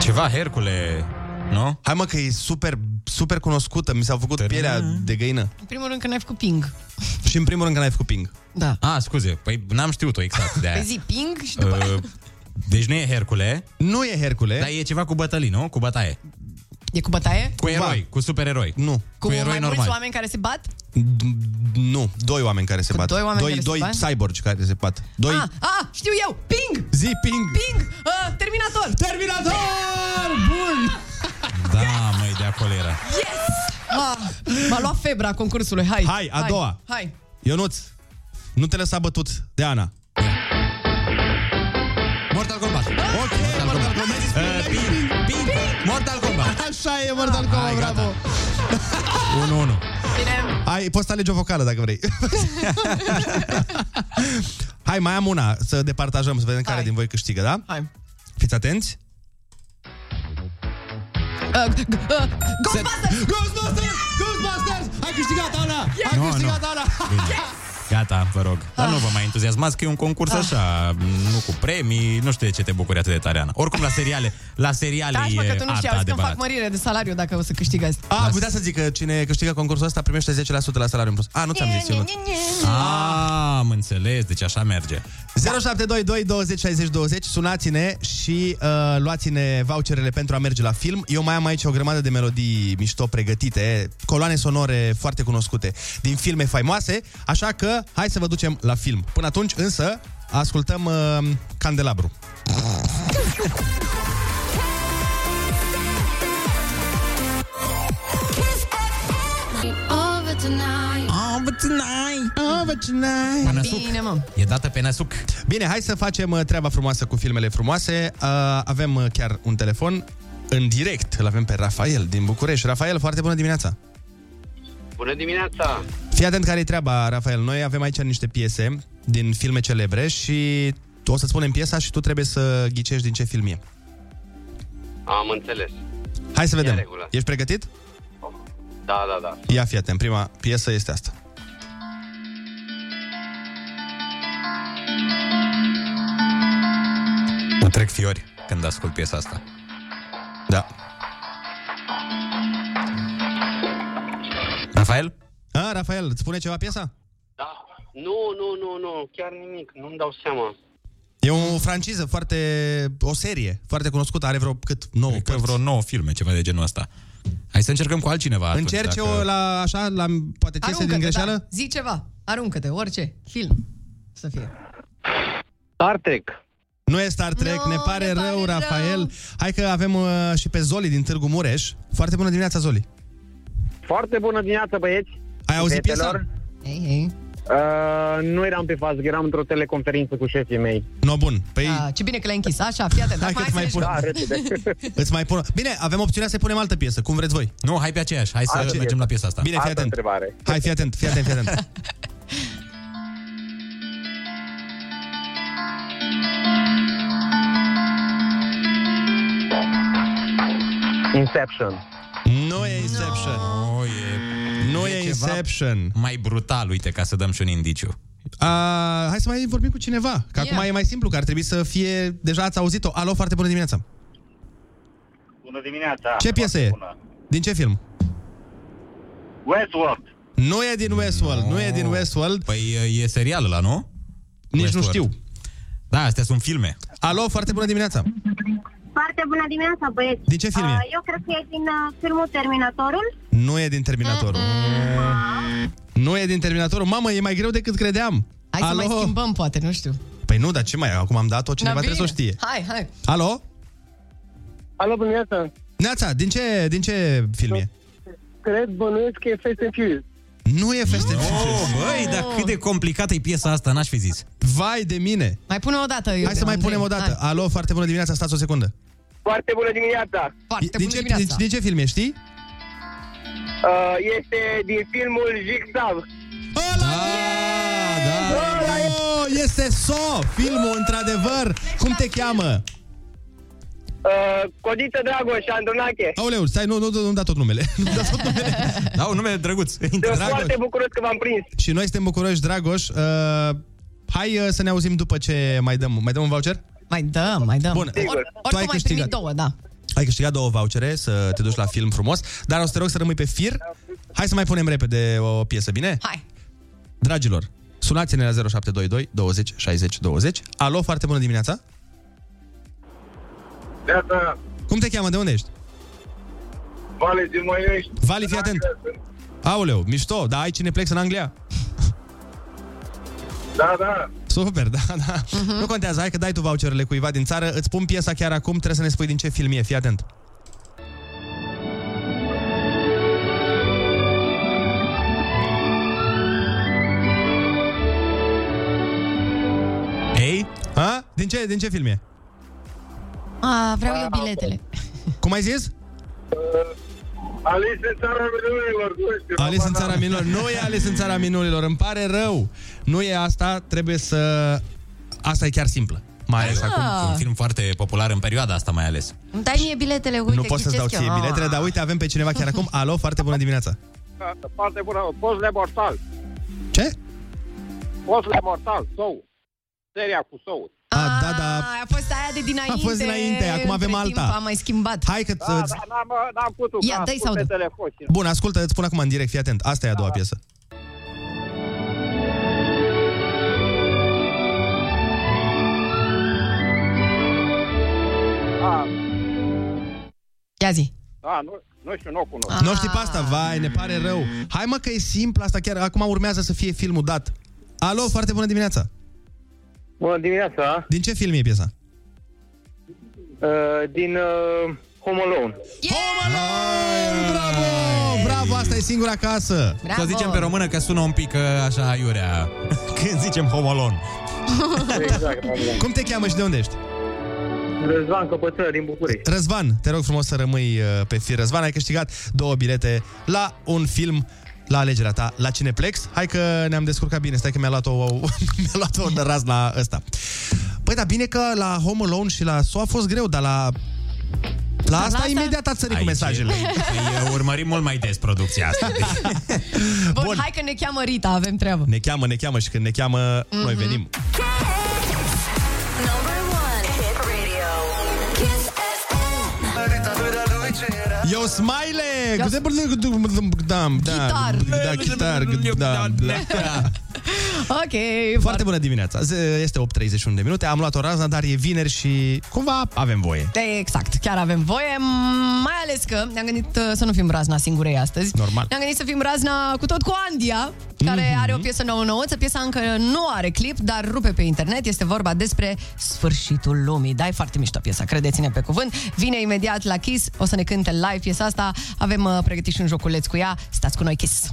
Ceva Hercule, nu? Hai mă că e super, super cunoscută, mi s-a făcut pielea de găină. În primul rând că n-ai făcut ping. Și în primul rând că n-ai făcut ping. Da. Ah, scuze, păi n-am știut-o exact de Pe aia. zi ping și după aia... Uh, deci nu e Hercule, Nu e Hercule. dar e ceva cu bătălii, nu? Cu bătaie. E cu bătaie? Cu eroi, cu supereroi. Nu. Cu, cu eroi mai mulți normali. oameni care se bat? Nu, doi oameni care se Cu bat. doi oameni doi, care se doi bat? cyborgi care se bat. Doi... Ah, ah, știu eu! Ping! Zi ping! Ping! Uh, terminator! Terminator! Bun! Da, măi, de acolo era. Yes! Ah, m-a luat febra concursului, hai! Hai, a doua. Hai! Ionuț, nu te lăsa bătut de Ana. Mortal Kombat. Ok, Mortal Kombat. Uh, ping, ping, Mortal Kombat. Așa e, Mortal Kombat, Hai, gata. bravo. 1-1. Bine! Ai, poți să alegi o vocală dacă vrei. Hai, mai am una, să departajăm, să vedem care Hai. din voi câștigă, da? Hai! Fiți atenți. Uh, g- uh, Ghostbusters! Ghostbusters! Ghostbusters! Ai câștigat, Ana! Ai Nu, nu. câștigat, Ana! Bine. Gata, vă rog. Dar nu vă mai entuziasmați că e un concurs așa, nu cu premii, nu știu de ce te bucuri atât de tare, Ana. Oricum, la seriale, la seriale Taci, mă, e că tu nu știi, arta auzi că îmi fac adevărat. mărire de salariu dacă o să câștig azi. A, Las... putea să zic că cine câștigă concursul ăsta primește 10% la salariu în plus. A, nu ți-am zis, Ionut. Ah, am înțeles, deci așa merge. 0722 20 60 20 Sunați-ne și uh, luați-ne voucherele pentru a merge la film Eu mai am aici o grămadă de melodii mișto pregătite Coloane sonore foarte cunoscute Din filme faimoase Așa că dimineață, hai să vă ducem la film. Până atunci, însă, ascultăm uh, Candelabru. Over tonight. Over tonight. Over tonight. La năsuc. Bine, mă. E dată pe năsuc. Bine, hai să facem uh, treaba frumoasă cu filmele frumoase. Uh, avem uh, chiar un telefon în direct. Îl avem pe Rafael din București. Rafael, foarte bună dimineața. Bună dimineața! Fii atent care e treaba, Rafael. Noi avem aici niște piese din filme celebre și o să-ți spunem piesa și tu trebuie să ghicești din ce film e. Am înțeles. Hai să E în vedem. regulă. Ești pregătit? Da, da, da. Ia fii atent. Prima piesă este asta. Mă trec fiori când ascult piesa asta. Da. Rafael? A, Rafael, îți spune ceva piesa? Da. Nu, nu, nu, nu, chiar nimic, nu-mi dau seama. E o franciză foarte... o serie foarte cunoscută, are vreo cât? 9 Cred că vreo 9 filme, ceva de genul ăsta. Hai să încercăm cu altcineva atunci, Încerce dacă- o la așa, la poate ți iese din Aruncă-te, greșeală? da. Zi ceva. Aruncă-te, orice. Film. Să fie. Star Trek. Nu e Star Trek, No, ne pare ne pare rău, rău. Rafael. Hai că avem uh, și pe Zoli din Târgu Mureș. Foarte bună dimineața, Zoli. Foarte bună dimineața, băieți! Ai auzit Fetelor. piesa? Hei, hei. Uh, nu eram pe fază, eram într-o teleconferință cu șefii mei. No, bun. Păi, Ah, ce bine că l-ai închis. Așa, fii atent. Hai Acum că-ți mai să pun. ne Da, jucăm. repede. îți mai pun... Bine, avem opțiunea să punem altă piesă, cum vreți voi. Nu, hai pe aceeași. Hai să Aceeași. mergem la piesa asta. Bine, fii Altă atent. întrebare. Hai, fii atent, fii atent, fii atent. Inception. Nu e Inception. Nu, e... Nu e ceva Inception. Mai brutal, uite, ca să dăm și un indiciu. A, hai să mai vorbim cu cineva, că Ia. acum e mai simplu, că ar trebui să fie... Deja ați auzit-o. Alo, foarte bună dimineața. Bună dimineața! Ce piesă e? Bună. Din ce film? Westworld. Nu e din Westworld, nu e din Westworld. Păi e serial ăla, nu? Nici Westworld. nu știu. Da, astea sunt filme. Alo, foarte bună dimineața. Foarte bună dimineața, băieți. Din ce film e? Uh, eu cred că e din uh, filmul Terminatorul. Nu e din Terminatorul. Nu e din Terminatorul. Mamă, e mai greu decât credeam. Hai Alo? să mai schimbăm, poate, nu știu. Păi nu, dar ce mai? Acum am dat-o, cineva Na, trebuie să o bine. știe. Hai, hai. Alo? Alo, bună dimineața! Neața, din ce, din ce film e? Cred, bănuiesc că e Fast and Furious. Nu e Fast and Furious. Oh, băi, dar cât de complicată e piesa asta, n-aș fi zis. Vai de mine! Mai pune o dată. Hai să mai punem o dată. Alo, foarte bună dimineața, stați o secundă. Foarte bună dimineața! Foarte Din bună ce, dimineața. din, din ce film e, știi? Uh, este din filmul Jigsaw. Ăla! Da, da, oh, este So, filmul, într-adevăr. Cum te cheamă? Uh, Codiță Dragoș, Andronache. Aoleu, stai, nu, nu, nu, nu da tot numele. Nu da tot numele. Da, un nume drăguț. Sunt Dragoș. foarte bucuros că v-am prins. Și noi suntem bucuroși, Dragoș. Uh, hai uh, să ne auzim după ce mai dăm. Mai dăm un voucher? Mai dăm, mai dăm. Bun. Or, Tu ai oricum ai primit câștigat. două, da. Ai câștigat două vouchere să te duci la film frumos, dar o să te rog să rămâi pe fir. Hai să mai punem repede o piesă, bine? Hai. Dragilor, sunați-ne la 0722 20 60 20. Alo, foarte bună dimineața. Neața, Cum te cheamă? De unde ești? Vale din Moiești. Vali, fii atent. Aoleu, mișto, dar ai cineplex în Anglia? Da, da. Super, da, da. Uh-huh. Nu contează, hai că dai tu voucherele cuiva din țară. Îți pun piesa chiar acum, trebuie să ne spui din ce film e. Fii atent. Ei? A? Din ce, din ce film e? A, vreau eu biletele. Cum ai zis? Alice în țara minunilor, nu știu. Alice în țara minunilor. Nu e Alice în țara minunilor, îmi pare rău. Nu e asta, trebuie să... Asta e chiar simplă. Mai ales Ah. acum. Un film foarte popular în perioada asta mai ales. Îmi dai mie biletele, uite, nu pot să-ți dau ghicesc ție eu. biletele, Ah. dar uite, avem pe cineva chiar acum. Alo, foarte bună dimineața. Foarte bună. Pozle Mortal. Ce? Pozle Mortal, Sou. Seria cu Sou. A, da, da. A fost aia de dinainte. A fost dinainte, acum avem Între timp alta. Am mai schimbat. Hai că... Da, da, n-am, n-am putut. Ia, că dă-i ascult sau pe dă? telefon. și- Bun, ascultă, îți spun acum în direct, fii atent. Asta e a doua piesă. Ah, Ia zi. da, nu, nu știu, nu o cunosc. Nu știi pe asta? Vai, ne pare rău. Hai mă că e simplu asta chiar. Acum urmează să fie filmul dat. Alo, foarte bună dimineața. Bună dimineața. Din ce film e piesa? Uh, din uh, Home Alone. Home Alone! Bravo! Bravo, asta e singur acasă. Să o zicem pe română că sună un pic uh, așa iurea când zicem homolon. Exact, Cum te cheamă și de unde ești? Răzvan Căpățăr din București. Răzvan, te rog frumos să rămâi uh, pe fir. Răzvan, ai câștigat două bilete la un film la alegerea ta, la Cineplex. Hai că ne-am descurcat bine, stai că mi-a luat o, mi-a luat o raz la ăsta. Păi da, bine că la Home Alone și la SO a fost greu, dar la la asta, asta- imediat ați sărit cu mesajele. Păi, urmărim mult mai des producția asta. Bun, Bun, hai că ne cheamă Rita, avem treabă. Ne cheamă, ne cheamă și când ne cheamă, Mhm. noi venim. Number FM. Yo, Smile! Yo- Da, da, da, chitar, da, da. Ok, Foarte bună dimineața. Z- Este 8.31 de minute, am luat o razna, dar e vineri și cumva avem voie. Exact, chiar avem voie, m- mai ales că ne-am gândit uh, să nu fim razna singurei astăzi. Normal. Ne-am gândit să fim razna cu tot cu Andia, care Mhm. are o piesă nouă nouță. Piesa încă nu are clip, dar rupe pe internet. Este vorba despre sfârșitul lumii. Da, e foarte mișto piesa, credeți-ne pe cuvânt. Vine imediat la Kiss, o să ne cânte live piesa asta. Avem uh, pregătit și un joculeț cu ea. Stați cu noi, Kiss.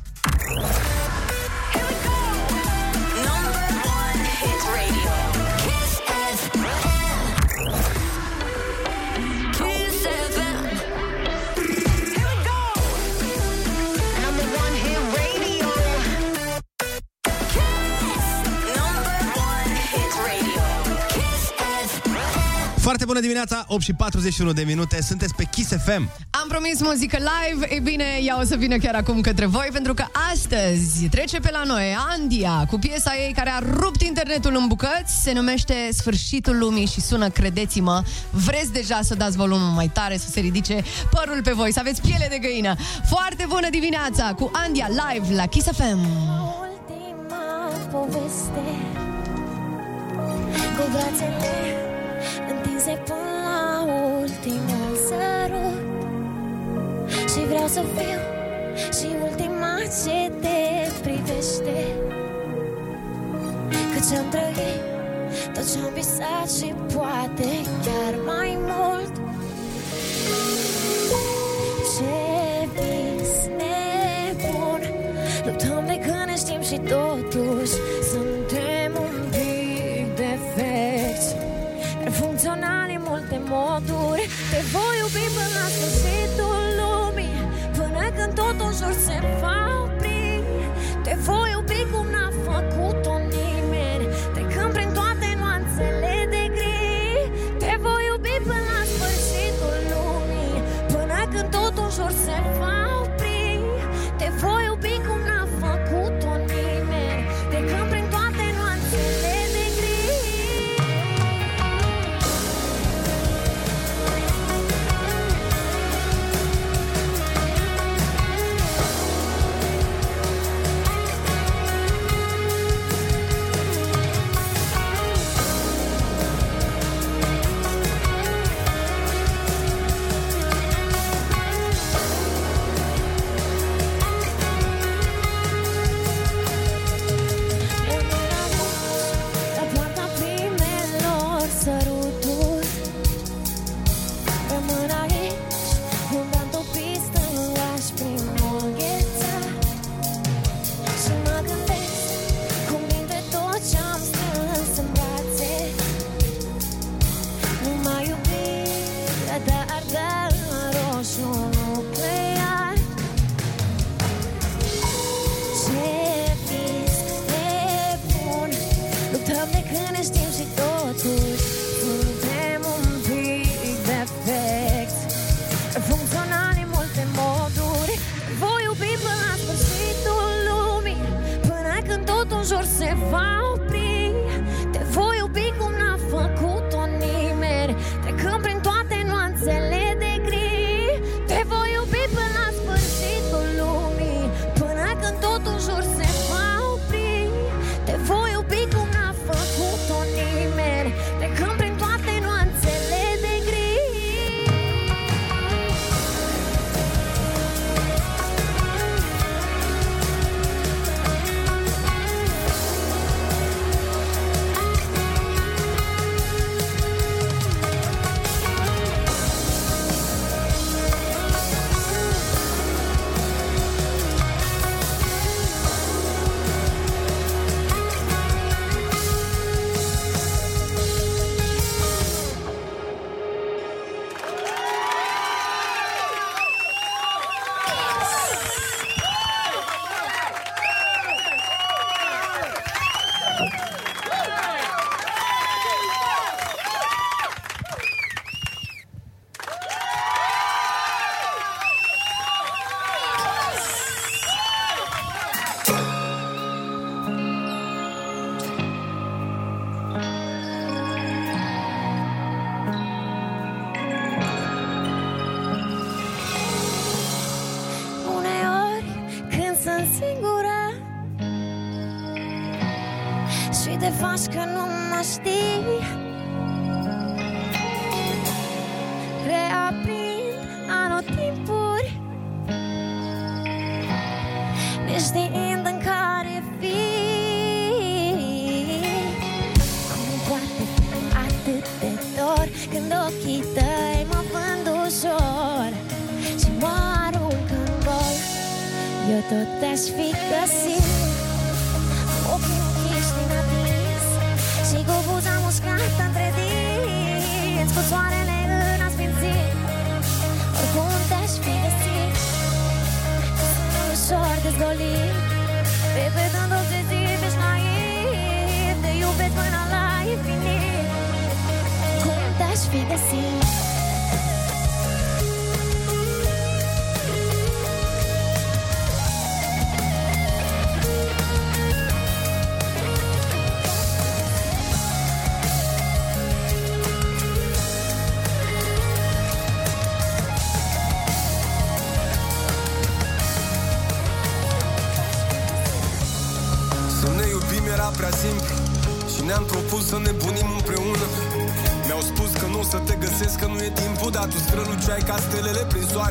FM. Foarte bună dimineața, 8 și 41 de minute, sunteți pe Kiss FM. Am promis muzică live, e bine, ea o să vină chiar acum către voi, pentru că astăzi trece pe la noi Andia cu piesa ei care a rupt internetul în bucăți, se numește Sfârșitul lumii și sună, credeți-mă, vreți deja să dați volumul mai tare, să se ridice părul pe voi, să aveți piele de găină. Foarte bună dimineața cu Andia live la Kiss FM. ultima poveste Cu brațele întinse până la ultimul sărut Și vreau să fiu și ultima ce te privește Că ce-am trăit, tot ce-am visat și poate chiar mai mult Ce vis nebun Luptăm de când ne știm și totuși Suntem Dar funcționali în multe moduri. Te voi iubi până la sfârșitul lumii Până când totul în jur se va opri. Te voi iubi cum n-a făcut-o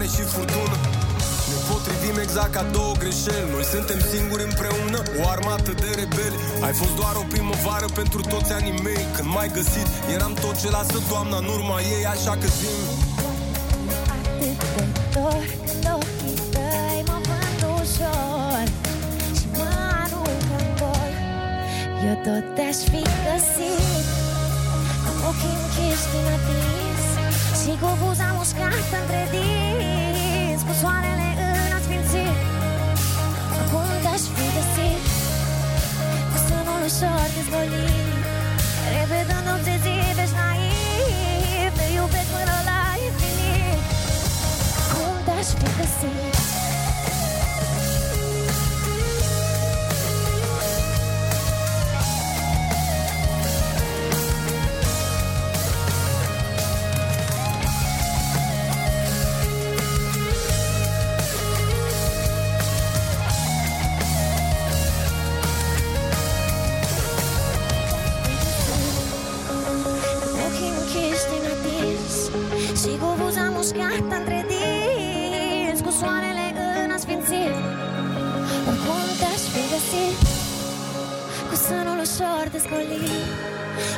soare și furtună. Ne potrivim exact ca două greșeli. Noi suntem singuri împreună, o armată de rebeli. Ai fost doar o primăvară pentru toți anii mei. Când m-ai găsit, eram tot ce lasă toamna în urma ei Așa că zi atât de dor Când ochii tăi mă vând ușor. Și mă aruncă în gol. Eu tot te-aș fi găsit. Cu ochii închiși din atins Și cu buza mușcată între dinți Cu soarele în asfințit Acum te-aș fi găsit. Cu sânul ușor dezvolit Repetând orice zi ești naiv Te iubesc până la infinit. Cum te-aș fi găsit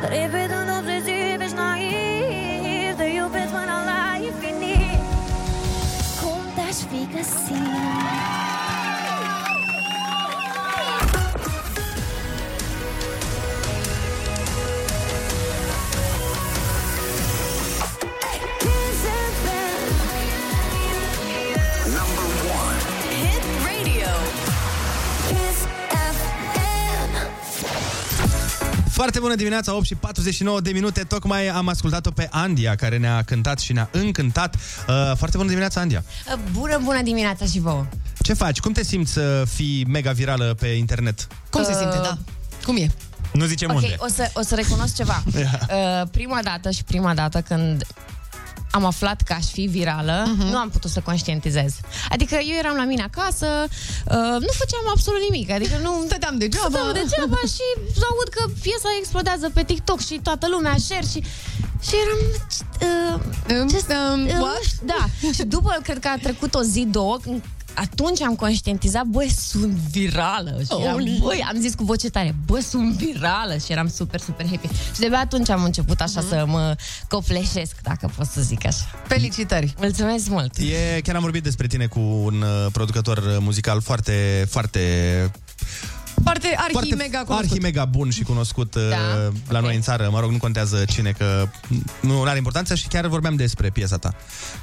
Repetând orice Foarte bună dimineața, 8 și 49 de minute. Tocmai am ascultat-o pe Andia, care ne-a cântat și ne-a încântat. Uh, foarte bună dimineața, Andia. Bună, bună dimineața și vouă. Ce faci? Cum te simți să fii mega virală pe internet? Cum se simte, da? Cum e? Nu zicem ok, unde. o să, o să recunosc ceva. uh, prima dată și prima dată când am aflat că aș fi virală, uh-huh. nu am putut să conștientizez. Adică eu eram la mine acasă, uh, nu făceam absolut nimic, adică nu... Stăteam degeaba. Stăteam degeaba și aud că piesa explodează pe TikTok și toată lumea share și... Și eram... Uh, ce, uh, what? Da. și după, cred că a trecut o zi, două, când atunci am conștientizat, băi, sunt virală. Și eram, Oli. băi, am zis cu voce tare, bă, sunt virală și eram super, super happy. Și de atunci am început așa Mhm. să mă copleșesc, dacă pot să zic așa. Felicitări! Mulțumesc mult! E, chiar am vorbit despre tine cu un uh, producător uh, muzical foarte, foarte Foarte arhi foarte mega cunoscut. arhi mega bun și cunoscut da, Da, la noi în țară. Mă rog, nu contează cine, că nu are importanță și chiar vorbeam despre piesa ta.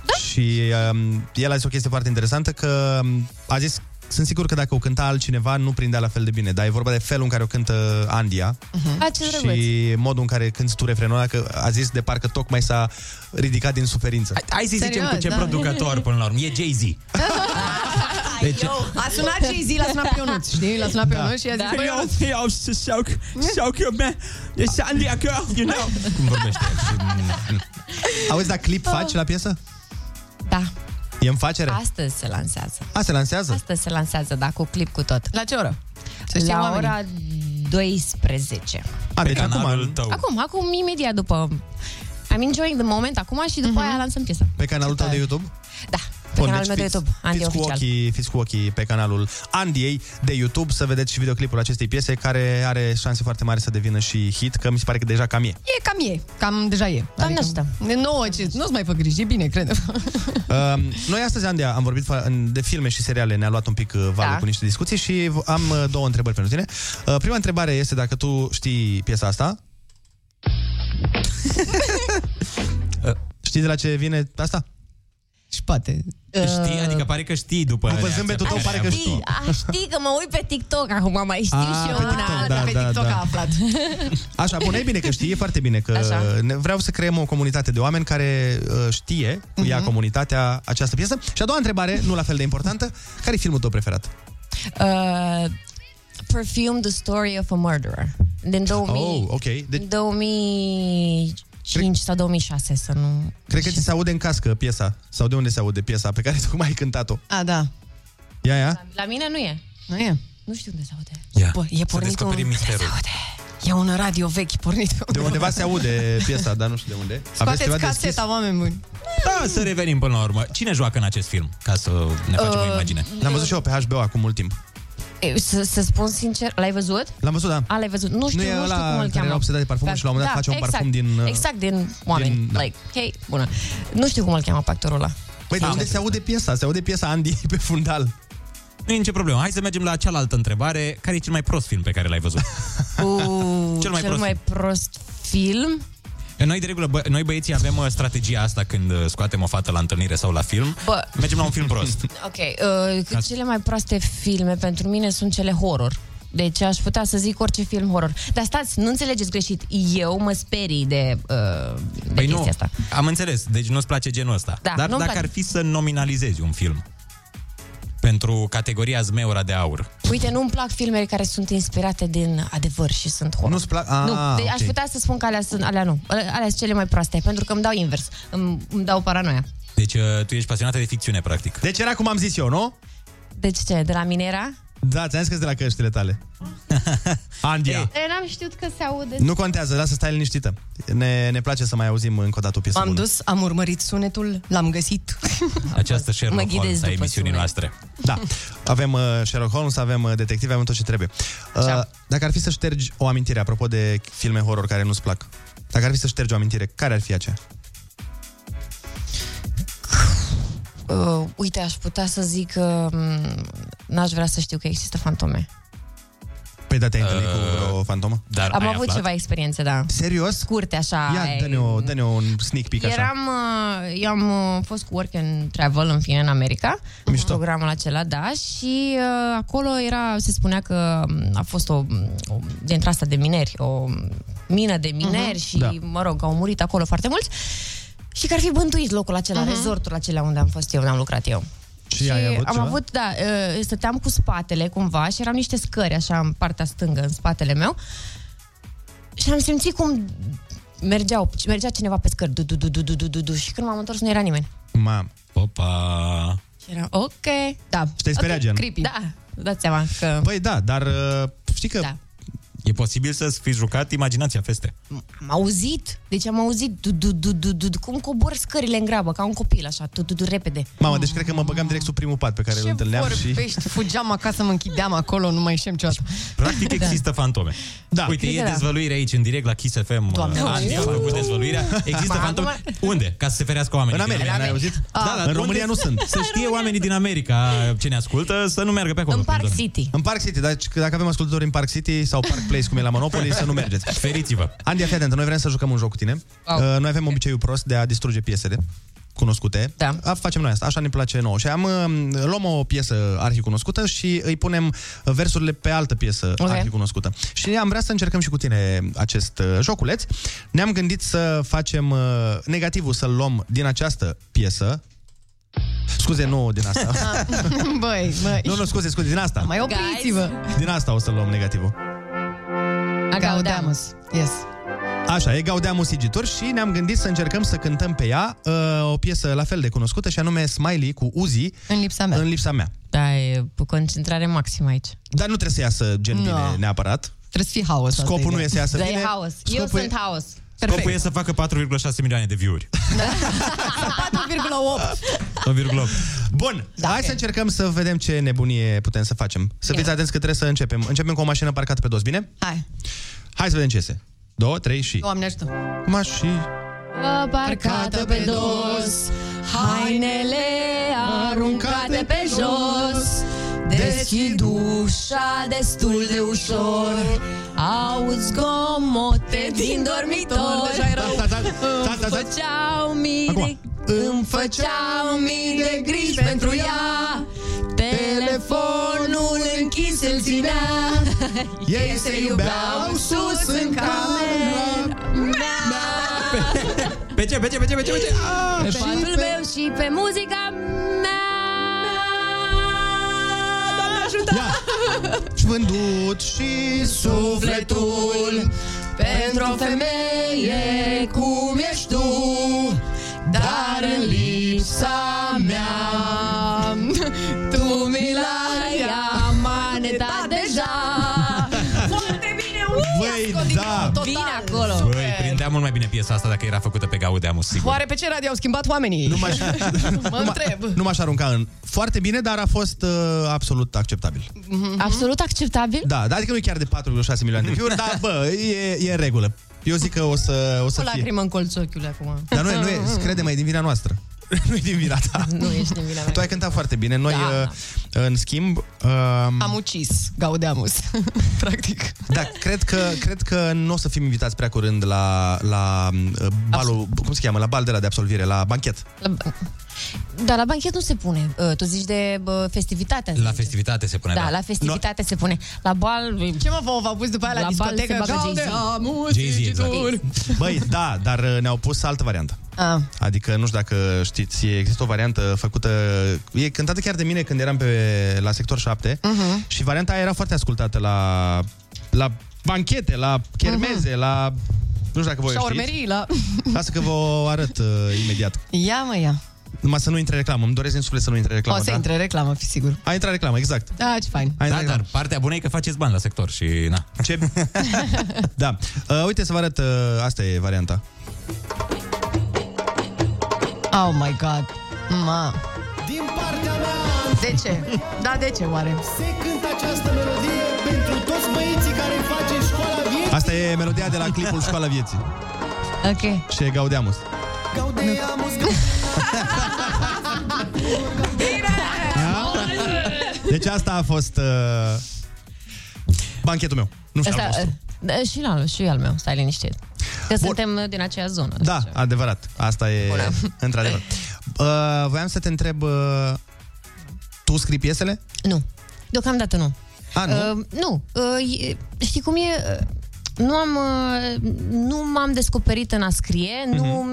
Da? Și um, el a zis o chestie foarte interesantă, că um, a zis sunt sigur că dacă o cânta altcineva, nu prindea la fel de bine, dar e vorba de felul în care o cântă Andia A, ce drăguț. și modul în care cânti tu refrenul ăla, că a zis de parcă tocmai s-a ridicat din suferință. Hai să zicem Serios, cu ce da. producător până la urmă. E Jay-Z. Deci... A sunat Jay-Z, l-a sunat pe Ionuț, știi? L-a sunat pe Ionuț și a zis, Da. băi, Ionuț, Jeg er også så, så kørt med. Det er sådan, jeg gør, you know. Cum vorbește? Auzi, dar clip faci la piesă? Da. E în facere? Astăzi se lansează. A, se lansează? Astăzi se lansează, da, cu clip cu tot. La ce oră? Să știe La oamenii. ora 2012. A, deci canalul tău. Acum, acum, imediat după... I'm enjoying the moment acum și după aia lansăm piesa. Pe canalul tău de YouTube? Da, pe Bun, canalul deci meu de fiți, YouTube, Andy fiți, cu Oficial. ochii, fiți cu ochii pe canalul Andiei de YouTube să vedeți și videoclipul acestei piese care are șanse foarte mari să devină și hit, că mi se pare că deja cam e. E cam e, cam deja e. Doamne ajută. Nouă, ce, nu-ți mai fă griji, e bine, cred. Uh, noi astăzi, Andia, am vorbit fa- în- de filme și seriale, ne-a luat un pic uh, valul Da. cu niște discuții și v- am uh, două întrebări pentru tine. Uh, prima întrebare este dacă tu știi piesa asta. Uh, știi de la ce vine asta? și poate. Știi? Uh, adică pare că știi după După reacția zâmbetul tău pare că ai știi. Ah, știi că mă uit pe TikTok acum, mai știu A, și eu pe una. Da, pe da, TikTok da. a aflat. Așa, bun, e bine că știi, e foarte bine că ne, vreau să creăm o comunitate de oameni care uh, știe cu mhm. comunitatea această piesă. Și a doua întrebare, nu la fel de importantă, care e filmul tău preferat? Uh, Perfume, The Story of a Murderer. Din 2000, Oh, ok. Deci, 2000 Cred... sau 2006, să nu... Cred că ți se aude în cască piesa. Sau de unde se aude piesa pe care tocmai ai cântat-o. A, da. Ia, ia. La, mine nu e. Nu e. Nu știu unde se aude. Ia. Bă, e pornit un... misterul. Se aude. E un radio vechi pornit. De undeva se aude piesa, dar nu știu de unde. Scoateți caseta, deschis? oameni buni. Da, să revenim până la urmă. Cine joacă în acest film? Ca să ne facem uh, o imagine. L-am văzut și eu pe HBO acum mult timp. E, Să, să spun sincer, l-ai văzut? L-am văzut, da. A, l-ai văzut. Nu știu, Nu nu, e știu ăla cum îl care cheamă. era obsedat de parfumuri și la un moment dat face un exact, parfum din, uh, Exact, din oameni. din- da. Like, ok, bună. Nu știu cum îl cheamă pe actorul ăla. Păi de unde se aude piesa? Se aude piesa Andy pe fundal. Nu e nicio problemă. Hai să mergem la cealaltă întrebare. Care e cel mai prost film pe care l-ai văzut? Uh, Cel mai cel prost mai prost film? Noi, de regulă, bă, noi băieții avem uh, strategia asta când uh, scoatem o fată la întâlnire sau la film. Bă. Mergem la un film prost. Ok, uh, cele mai proaste filme pentru mine sunt cele horror. Deci aș putea să zic orice film horror. Dar stați, nu înțelegeți greșit. Eu mă sperii de, uh, de Păi chestia nu, asta. am înțeles. Deci nu-ți place genul ăsta. Da, Dar nu-mi dacă place. ar fi să nominalizezi un film pentru categoria Zmeura de Aur, Uite, nu-mi plac filmele care sunt inspirate din adevăr și sunt horror. Nu-ți plac? Ah, nu, deci aș ok. putea să spun că alea, sunt, alea nu. Alea sunt cele mai proaste, pentru că îmi dau invers. Îmi, îmi dau paranoia. deci uh, tu ești pasionată de ficțiune, practic. Deci era cum am zis eu, nu? Deci ce, de la Minera? Da, ți-am zis că de la căștile tale. Andia. E, n-am știut că se aude. Nu contează, lasă stai liniștită. Ne, ne place să mai auzim încă o dată o piesă M-am bună. dus, am urmărit sunetul, l-am găsit. Această Mă Sherlock ghidez Holmes a după emisiunii sunet. noastre. Da, avem uh, Sherlock Holmes, avem uh, detective, avem tot ce trebuie. Uh, dacă ar fi să ștergi o amintire, apropo de filme horror care nu-ți plac, dacă ar fi să ștergi o amintire, care ar fi aceea? Uh, uite, aș putea să zic că m, n-aș vrea să știu că există fantome. Păi da, te-ai întâlnit Uh, cu vreo fantomă? Dar Am avut ceva experiențe, da. Serios? Scurte, așa. Ia, ai- dă-ne, o, dă-ne un sneak peek așa. Eram, uh, eu am uh, fost cu work and travel în fine în America, Mișto. programul acela, da, și uh, acolo era, se spunea că um, a fost o, o dintre asta de mineri, o mină de mineri Mhm. și, Da. mă rog, au murit acolo foarte mulți și că ar fi bântuit locul acela, uh-huh. resortul acela unde am fost eu, unde am lucrat eu. Și, și ai avut am ceva? avut, da, stăteam cu spatele cumva și erau niște scări așa în partea stângă, în spatele meu. Și am simțit cum mergeau, mergea cineva pe scări, du, du, du, du, du, du, du, și când m-am întors nu era nimeni. Mam, opa! Și eram, ok, da. Și te okay, gen. Creepy. Da, dați seama că... Păi da, dar uh, știi că da. E posibil să-ți fi jucat imaginația feste. Am auzit, deci am auzit du, du, du, du, du, du, cum cobor scările în grabă, ca un copil, așa, du, du, du, repede. Mamă, deci cred că mă băgam direct sub primul pat pe care îl întâlneam și... vorbești? Fugeam acasă, mă închideam acolo, nu mai ieșeam niciodată. Practic există fantome. Da. Uite, Cred e că da. dezvăluire aici în direct la Kiss FM. Doamne, Andy a uf. făcut dezvăluirea. Există Ma, fantome. acum- Unde? Ca să se ferească oamenii. În din America, n-ai auzit? Da, dar în România unde- nu sunt. Să știe oamenii din America ce ne ascultă să nu meargă pe acolo. În Park prin City. În Park City, deci dacă avem ascultători în Park City sau Park Place, cum e la Monopoly, să nu mergeți. zona. Feriți-vă. Andy, fii atentă, noi vrem să jucăm un joc cu tine. Wow. Uh, noi avem obiceiul prost de a distruge piesele cunoscute. Da. A, facem noi asta, așa ne place nouă. Și am, uh, luăm o piesă arhicunoscută și îi punem versurile pe altă piesă Ok. arhicunoscută. Și am vrea să încercăm și cu tine acest uh, joculeț. Ne-am gândit să facem uh, negativul, să-l luăm din această piesă. Scuze, nu din asta. Băi, băi. nu, nu, scuze, scuze, din asta. Mai opriți-vă. Din asta o să luăm negativul. Gaudeamus. Yes. Așa, e Gaudeamus Igitur și ne-am gândit să încercăm să cântăm pe ea uh, o piesă la fel de cunoscută și anume Smiley cu Uzi În lipsa mea. în lipsa mea. Da, e cu concentrare maximă aici. Dar nu trebuie să iasă gen No. bine neapărat. Trebuie să fii haos. asta Scopul e nu ideea. e să iasă Da, bine. e haos. Eu Scopul sunt e- haos. Scopul e să facă 4,6 milioane de view-uri. 4,8. 1,8. Bun, da, hai să încercăm să vedem ce nebunie putem să facem. Să fiți atenți că trebuie să începem. Începem cu o mașină parcată pe dos, bine? Hai. Hai să vedem ce este. Două, trei și... Doamne ajută. Mașini. Parcată pe dos Hainele aruncate pe jos Deschid ușa destul de ușor Auzi zgomote din dormitor. Deja era- Da, da, da, da, da, da. Îmi făceau mii de Îmi făceau mii de griji pentru ea. Telefonul închis îl ținea. Ei se iubeau sus în camera. mea Pe ce, pe ce, pe ce, pe ce, pe ce? Ah! Pe patul meu și pe muzica mea Doamne ajută! Și vândut și Sufletul pentru o femeie cum ești tu Dar în lipsa mea Tu mi l-ai amanetat deja Foarte bine, ui, Băi, da! Vine acolo Băi, prindea mult mai bine piesa asta dacă era făcută pe Gaudeamus, sigur. Oare pe ce radio au schimbat oamenii? Nu m-aș, mă întreb. nu m-aș arunca în... Foarte bine, dar a fost uh, absolut acceptabil. Absolut acceptabil? Da, dar adică nu e chiar de 4,6 milioane de view dar bă, e, e în regulă. Eu zic că o să, o să O fie. lacrimă în colț ochiului acum. Dar nu e, nu e, crede-mă, e din vina noastră. nu e din vina ta. Nu ești din vina mea Tu ai cântat foarte bine. Noi, Da, uh, în schimb... Uh, Am ucis Gaudeamus, practic. Da, cred că, cred că nu o să fim invitați prea curând la, la uh, balul, cum se cheamă, la bal de la de absolvire, la banchet. Dar la banchet nu se pune Uh, Tu zici de bă, festivitate La festivitate se pune, Da, da. la festivitate se pune La bal Ce mă vă v-au pus după aia la, La bal discotecă? se bagă Jay-Z. Gaudeamus, Jay-Z, exact. zicituri. Băi, da, dar uh, ne-au pus altă variantă. Ah. Adică, nu știu dacă știți, există o variantă făcută... E cântată chiar de mine când eram pe, la sector 7 Mhm. și varianta aia era foarte ascultată la, la banchete, la chermeze, la... Nu știu dacă voi știți. Șaurmerii la... Lasă că vă o arăt uh, imediat. Ia mă, ia. Numai să nu intre reclamă. Îmi doresc din suflet să nu intre reclamă. o să da? intre reclamă, fi sigur. A intrat reclamă, exact. Da, ce fain. A Da, intrat dar partea bună e că faceți bani la sector și na. Ce? da. Uh, uite să vă arăt, uh, asta e varianta. Oh my god. Ma. Din partea mea De ce? Da, de ce oare? se cântă această melodie pentru toți băieții care face școala vieții. Asta e melodia de la clipul Școala Vieții. Ok Și e Gaudeamus. Gaudeamus, Deci asta a fost uh, banchetul meu. Nu știu al Asta, vostru. da, și, la, și al meu, stai liniștit Că suntem uh, din aceeași zonă Da, adevărat. Asta e într-adevăr. Uh, voiam să te întreb, uh, tu scrii piesele? Nu, deocamdată nu A, nu? Uh, nu, uh, e- știi cum e? Uh, Nu am, uh, nu m-am descoperit în a scrie, Mhm. nu,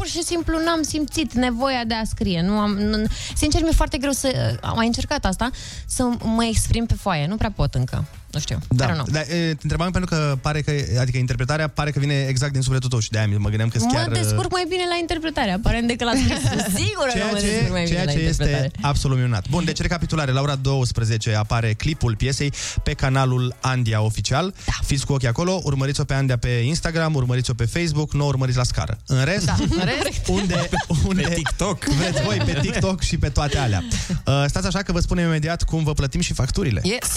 pur și simplu n-am simțit nevoia de a scrie. Nu am, nu, sincer, mi-e foarte greu să, am mai încercat asta, să mă exprim pe foaie. Nu prea pot încă. Nu știu. I don't Da, know. da e, te întrebam pentru că pare că, adică interpretarea pare că vine exact din sufletul tău și de-aia mă gândeam că Mă chiar... uh, descurc mai bine la interpretare, aparent, decât la scris. Sigur că Ceea mă ce, descurc mai bine ceea la ce interpretare. este absolut minunat. Bun, deci recapitulare. La ora 12 apare clipul piesei pe canalul Andia Oficial. Da. Fiți cu ochii acolo, urmăriți-o pe Andia pe Instagram, urmăriți-o pe Facebook, nu o urmăriți la scară. În rest, Da, în rest, unde, unde Pe TikTok. vreți voi, pe TikTok și pe toate alea. Uh, stați așa că vă spunem imediat cum vă plătim și facturile. yes.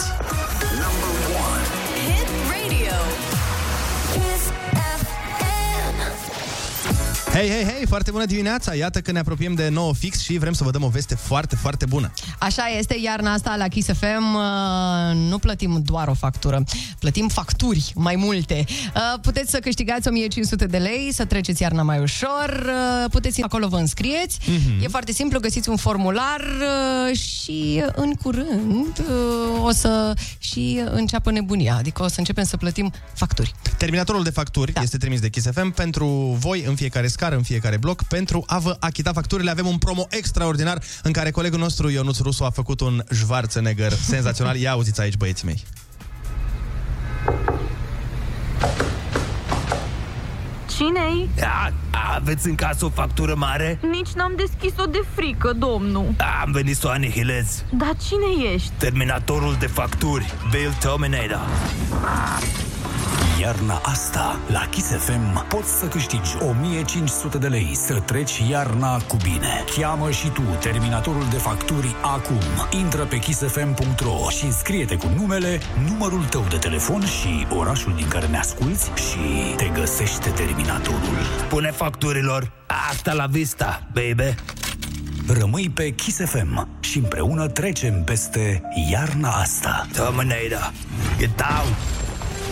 Hei, hei, hei, foarte bună dimineața! Iată că ne apropiem de 9 fix și vrem să vă dăm o veste foarte, foarte bună. Așa este, iarna asta la Kiss FM uh, nu plătim doar o factură, plătim facturi mai multe. Uh, puteți să câștigați 1500 de lei, să treceți iarna mai ușor, uh, puteți acolo vă înscrieți. Mhm. E foarte simplu, găsiți un formular uh, și în curând uh, o să și înceapă nebunia, adică o să începem să plătim facturi. Terminatorul de facturi da. este trimis de Kiss FM pentru voi în fiecare scară, în fiecare bloc, pentru a vă achita facturile. Avem un promo extraordinar în care colegul nostru Ionuț Rusu a făcut un Schwarzenegger senzațional. Ia auziți aici, băieții mei. Cine-i? A, aveți în casă o factură mare? Nici n-am deschis-o de frică, domnu. Am venit să o anihilez. Dar cine ești? Terminatorul de facturi, Bill Terminator. Iarna asta, la Kiss FM, poți să câștigi 1500 de lei să treci iarna cu bine. Cheamă și tu terminatorul de facturi acum. Intră pe kissfm.ro și înscrie-te cu numele, numărul tău de telefon și orașul din care ne asculti și te găsește terminatorul. Pune facturilor. Asta la vista, baby. Rămâi pe Kiss FM și împreună trecem peste iarna asta. Terminator, get down!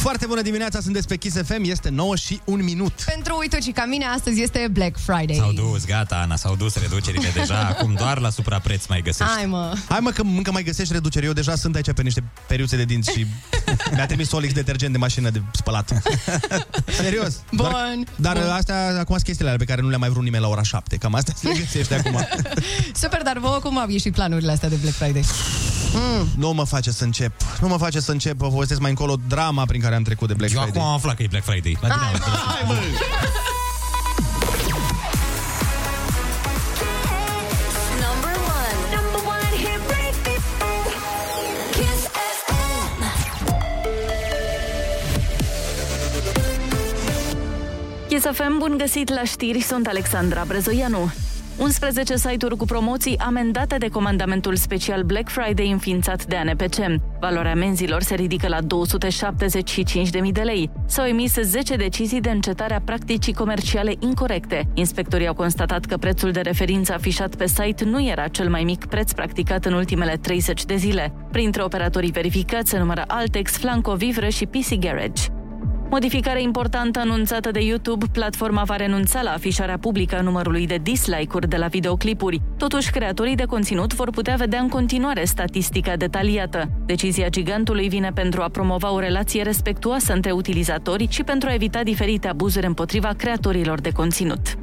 Foarte bună dimineața, sunteți pe Kiss FM, este 9 și 1 minut. Pentru uite și ca mine, astăzi este Black Friday. S-au dus, gata, Ana, s-au dus reducerile deja. Acum doar la suprapreț mai găsești. Hai mă. Hai mă că încă mai găsești reduceri. Eu deja sunt aici pe niște periuțe de dinți și mi-a trimis Olix detergent de mașină de spălat. Serios. Doar, Bun. dar Bun. astea acum sunt chestiile alea pe care nu le-a mai vrut nimeni la ora 7. Cam astea se le găsești acum. Super, dar vouă cum au ieșit planurile astea de Black Friday? Mm. Nu mă face să încep. Nu mă face să încep. Vă povestesc mai încolo drama prin care am trecut de Black Eu Friday. acum am aflat că e Black Friday. La tine am înțeles. Hai, bă! Number one. Number one hit radio. Kiss FM. Kiss FM, bun găsit la știri, sunt Alexandra Brezoianu. 11 site-uri cu promoții amendate de comandamentul special Black Friday înființat de ANPC. Valoarea menzilor se ridică la 275.000 de lei. S-au emis 10 decizii de încetare a practicii comerciale incorrecte. Inspectorii au constatat că prețul de referință afișat pe site nu era cel mai mic preț practicat în ultimele 30 de zile. Printre operatorii verificați se numără Altex, Flanco Vivre și PC Garage. Modificare importantă anunțată de YouTube, platforma va renunța la afișarea publică a numărului de dislike-uri de la videoclipuri. Totuși, creatorii de conținut vor putea vedea în continuare statistica detaliată. Decizia gigantului vine pentru a promova o relație respectuoasă între utilizatori și pentru a evita diferite abuzuri împotriva creatorilor de conținut.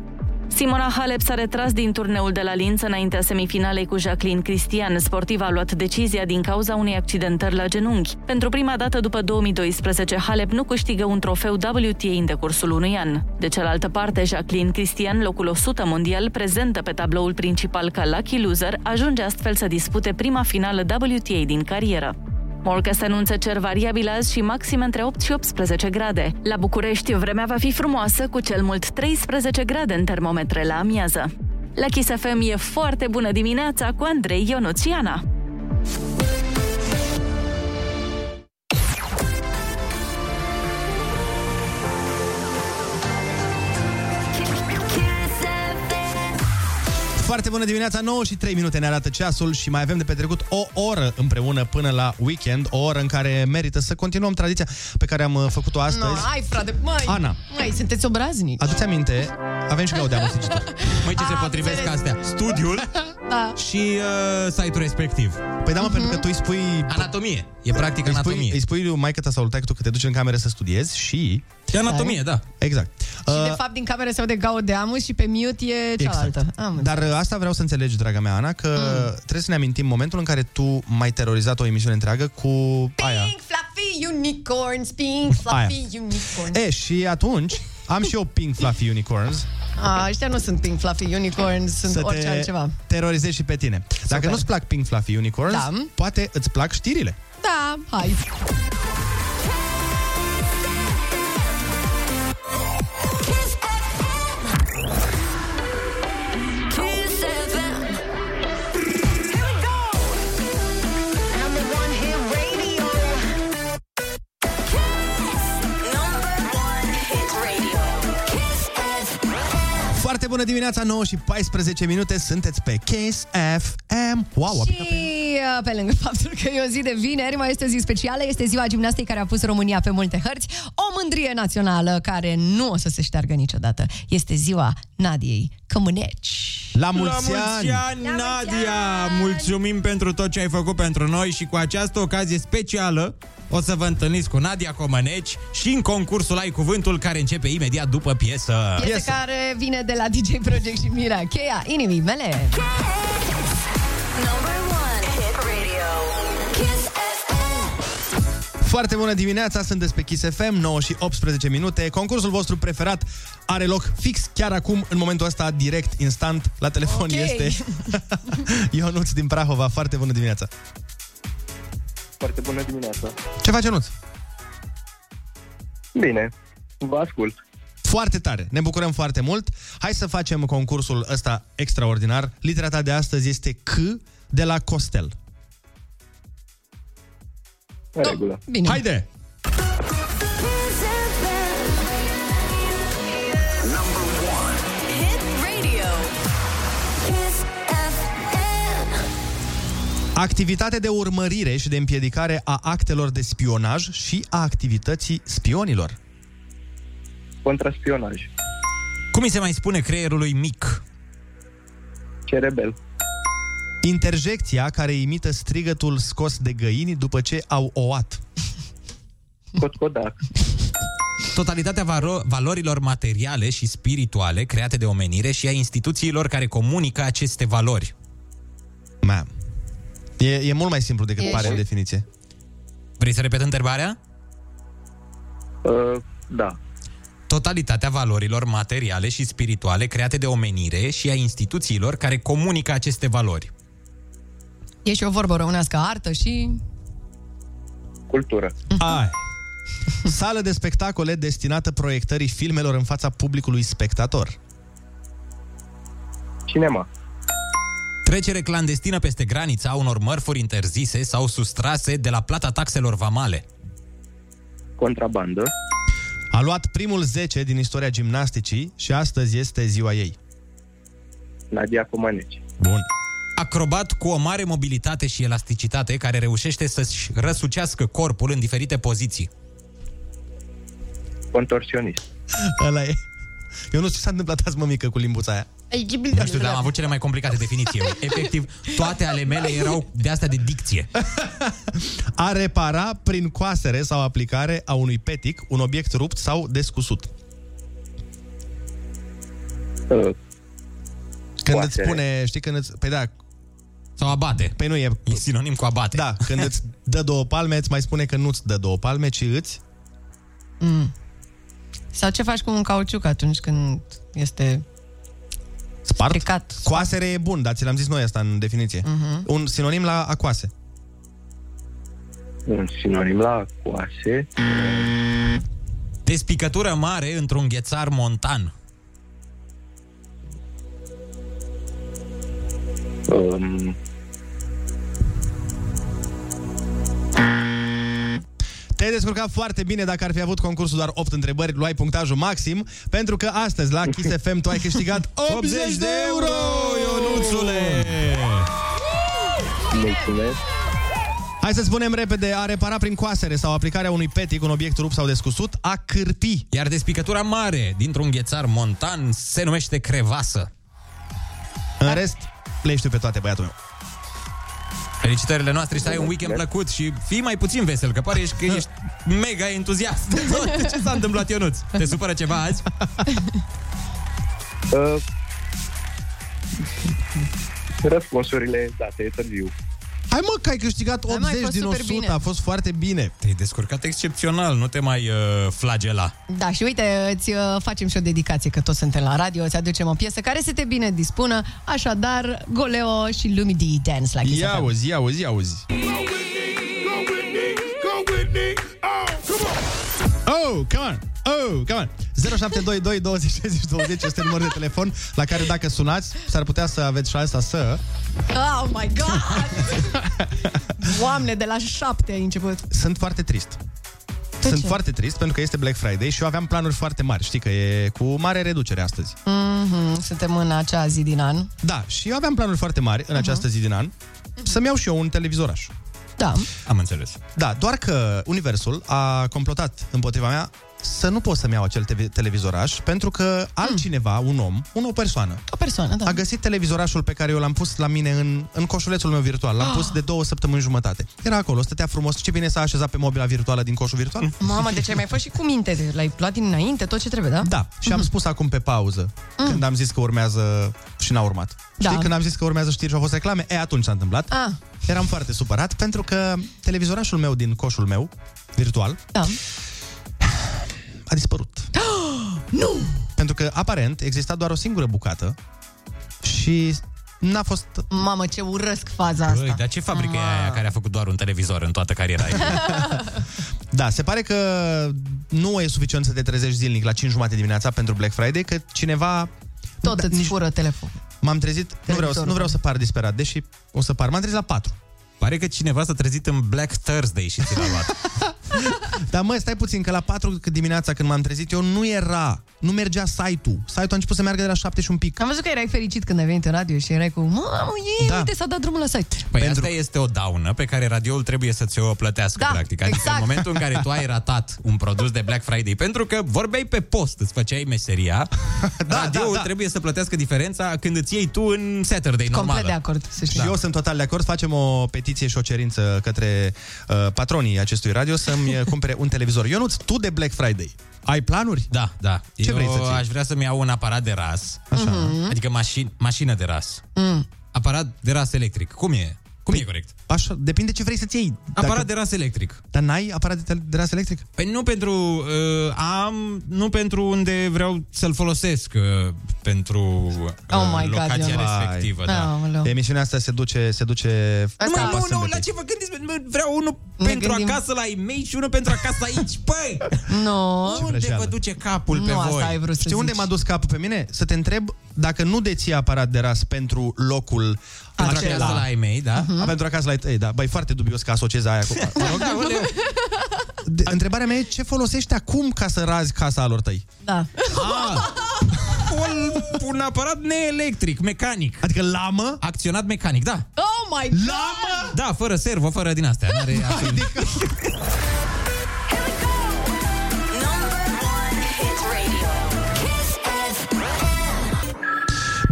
Simona Halep s-a retras din turneul de la Linz înaintea semifinalei cu Jacqueline Cristian. Sportiva a luat decizia din cauza unei accidentări la genunchi. Pentru prima dată după 2012, Halep nu câștigă un trofeu WTA în decursul unui an. De cealaltă parte, Jacqueline Cristian, locul 100 mondial, prezentă pe tabloul principal ca lucky loser, ajunge astfel să dispute prima finală WTA din carieră. Morcast anunță cer variabil azi și maxim între 8 și 18 grade. La București, vremea va fi frumoasă, cu cel mult 13 grade în termometre la amiază. La Kiss FM e foarte bună dimineața cu Andrei Ionuțiana. Foarte bună dimineața, 9 și 3 minute ne arată ceasul și mai avem de petrecut o oră împreună până la weekend, o oră în care merită să continuăm tradiția pe care am uh, făcut-o astăzi. No, hai, frate, măi. Ana. Măi, sunteți obraznici. Aduți aminte, avem și Gaudeamu Sigitor. Măi, ce se Am potrivesc înțeles. astea? Studiul Da. și uh, site-ul respectiv. Păi da, mă, pentru că tu îi spui... Anatomie. E practic îi anatomie. Spui, îi spui lui maică ta sau lui taică tu că te duci în cameră să studiezi și... E anatomie, da. Exact. Și de fapt din cameră se aude Gaudeamu și pe mute e cealaltă. Am Dar uh, asta vreau să înțelegi, draga mea, Ana, că Mm. trebuie să ne amintim momentul în care tu m-ai terorizat o emisiune întreagă cu aia. Pink fluffy unicorns, pink fluffy unicorns. E, și atunci am și eu Pink Fluffy Unicorns A, ăștia nu sunt pink fluffy unicorns, sunt să orice te altceva. terorizezi și pe tine. Dacă Super. nu-ți plac Pink Fluffy Unicorns, Da. poate îți plac știrile. Da, hai. Dimineața, 9 și 14 minute, sunteți pe Kiss FM. Wow, a Și picat pe... uh, pe lângă faptul că e o zi de vineri, mai este o zi specială, este ziua gimnastei care a pus România pe multe hărți, o mândrie națională care nu o să se șteargă niciodată. Este ziua Nadiei Cămâneci. La mulți La mulți ani, Nadia! Mulțumim pentru tot ce ai făcut pentru noi și cu această ocazie specială o să vă întâlniți cu Nadia Comăneci și în concursul Ai Cuvântul care începe imediat după piesă. Piesă care vine de la DJ Project și Mira. Cheia inimii mele. Number one Foarte bună dimineața, sunteți pe Kiss FM, 9 și 18 minute. Concursul vostru preferat are loc fix chiar acum, în momentul ăsta, direct, instant, la telefon Ok. este Ionuț din Prahova. Foarte bună dimineața. Foarte bună dimineața. Ce face Ionuț? Bine, vă ascult. Foarte tare, ne bucurăm foarte mult. Hai să facem concursul ăsta extraordinar. Litera ta de astăzi este C de la Costel. În regulă. Bine. Haide! Hit radio. Kiss FM. Activitate de urmărire și de împiedicare a actelor de spionaj și a activității spionilor. Contraspionaj. Cum îi se mai spune creierului mic? Cerebel. Interjecția care imită strigătul scos de găini după ce au ouat. Cotcodac. Totalitatea varo- valorilor materiale și spirituale create de omenire și a instituțiilor care comunică aceste valori. Man. E, e mult mai simplu decât E pare și- în definiție. Vrei să repet întrebarea? Uh, da. Totalitatea valorilor materiale și spirituale create de omenire și a instituțiilor care comunică aceste valori. E și o vorbă românească, artă și... Cultură. Ai. Sală de spectacole destinată proiectării filmelor în fața publicului spectator. Cinema. Trecere clandestină peste granița unor mărfuri interzise sau sustrase de la plata taxelor vamale. Contrabandă. A luat primul 10 din istoria gimnasticii și astăzi este ziua ei. Nadia Comăneci. Bun. Acrobat cu o mare mobilitate și elasticitate care reușește să-și răsucească corpul în diferite poziții. Contorsionist. Ăla e. Eu nu știu ce s-a întâmplat azi, mămică, cu limbuța aia. Nu știu, dar am avut cele mai complicate definiții. eu. Efectiv, toate ale mele erau de astea de dicție. A repara prin coasere sau aplicare a unui petic un obiect rupt sau descusut. Uh, Când coasere. îți spune, știi, când îți... Păi da, Sau abate. Păi nu e... E sinonim cu abate. Da, când îți dă două palme, îți mai spune că nu-ți dă două palme, ci îți... Mm. Sau ce faci cu un cauciuc atunci când este Spart? stricat? Coasere e bun, dar ți l-am zis noi asta în definiție. Mhm. Un sinonim la acoase. Un sinonim la coase. Despicătură mare într-un ghețar montan. Um, Te-ai descurcat foarte bine dacă ar fi avut concursul doar 8 întrebări, luai punctajul maxim, pentru că astăzi la Kiss FM tu ai câștigat 80 de euro, Ionuțule! mulțumesc. Hai să spunem repede, a repara prin coasere sau aplicarea unui petic, un obiect rupt sau descusut, a cârpi. Iar despicătura mare dintr-un ghețar montan se numește crevasă. În rest, le știu pe toate, băiatul meu. Felicitările noastre și să ai un weekend plăcut și fii mai puțin vesel, că pare că ești mega entuziast de tot ce s-a întâmplat, Ionuț. Te supără ceva azi? Uh, răspunsurile date târziu. Hai mă, că ai câștigat Hai, mă, ai 80 fost din super 100, bine. a fost foarte bine. Te-ai descurcat excepțional, nu te mai uh, flagela. Da, și uite, îți uh, facem și o dedicație, că toți suntem la radio, îți aducem o piesă care să te bine dispună, așadar, Goleo și Lumi D Dance la Kiss Ia FM. auzi, ia auzi, ia auzi. Oh, come on! Oh, come on! 0722 20 60 20 este numărul de telefon la care dacă sunați, s-ar putea să aveți șansa să... Oh my God! Doamne, de la șapte ai început. Sunt foarte trist. De Sunt ce? foarte trist pentru că este Black Friday și eu aveam planuri foarte mari. Știi că e cu mare reducere astăzi. Mm-hmm, suntem în acea zi din an. Da, și eu aveam planuri foarte mari în această zi din an să-mi iau și eu un televizoraș. Da. Am înțeles. Da, doar că Universul a complotat împotriva mea să nu pot să-mi iau acel TV televizoraș pentru că altcineva, un om, un, o persoană, O persoană, da. a găsit televizorașul pe care eu l-am pus la mine în, în coșulețul meu virtual. L-am pus de două săptămâni jumătate. Era acolo, stătea frumos. Ce bine s-a așezat pe mobila virtuală din coșul virtual. Mamă, deci ai mai fost și cu minte. L-ai luat dinainte, tot ce trebuie, da? Da, și am spus acum pe pauză, când am zis că urmează și n-a urmat. Da. Știi, când am zis că urmează știri și au fost reclame, e, atunci s-a întâmplat. Ah. Eram foarte supărat pentru că televizorașul meu din coșul meu, virtual, da. A dispărut. nu! Pentru că, aparent, exista doar o singură bucată și n-a fost... Mamă, ce urăsc faza asta. Băi, dar ce fabrică e aia care a făcut doar un televizor în toată cariera ei? Da, se pare că nu e suficient să te trezești zilnic la 5 jumate dimineața pentru Black Friday, că cineva... Tot îți fură telefon. M-am trezit, nu vreau, să- nu vreau să par disperat, deși o să par. M-am trezit la 4. Pare că cineva s-a trezit în Black Thursday și ți l-a luat. Dar mă, stai puțin, că la 4 dimineața când m-am trezit eu nu era, nu mergea site-ul. Site-ul a început să meargă de la 7 și un pic. Am văzut că erai fericit când ai venit în radio și erai cu Mamă, ei, Da. uite, s-a dat drumul la site. Păi Pentru... asta este o daună pe care radioul trebuie să ți-o plătească, Da, practic. Adică exact. în momentul în care tu ai ratat un produs de Black Friday, pentru că vorbeai pe post, îți făceai meseria, da, radioul da, da. trebuie să plătească diferența când îți iei tu în Saturday normal. Complet de acord, să știi. Și eu sunt total de acord. Facem o petiție și o cerință către uh, patronii acestui radio să-mi uh, cumpere un televizor. Ionuț, tu de Black Friday, ai planuri? Da, da. Ce eu vrei să ții? aș vrea să-mi iau un aparat de ras. Așa. Mhm. Adică mașin, mașină de ras. Mm. Aparat de ras electric. Cum e? Cum e corect? Așa, depinde ce vrei să-ți iei. Aparat de ras electric. Dar n-ai aparat de, tel- de ras electric? Păi nu pentru... Uh, am... Nu pentru unde vreau să-l folosesc. Uh, pentru uh, Oh my God, locația Ionuț. respectivă. Vai. Da. Aoleu. Emisiunea asta se duce, se duce Asta- capa Nu, nu, sâmbetei. la ce vă gândiți? Mă, Vreau unul Ne pentru gândim- acasă la e-mail și unul pentru acasă aici. Păi! No. Unde vrăjeală. vă duce capul pe Nu voi? asta ai vrut să Știi unde zici. m-a dus capul pe mine? Să te întreb dacă nu deții aparat de ras pentru locul Pentru acela. acasă la e-mail, da? A, pentru acasă la ei, da. Băi, foarte dubios că asociezi aia cu... Mă rog, de, întrebarea mea e ce folosești acum ca să razi casa alor tăi? Da. Ah, un, un aparat neelectric, mecanic. Adică lamă? Acționat mecanic, da. Oh my God! Lamă? Da, fără servo, fără din astea. N-are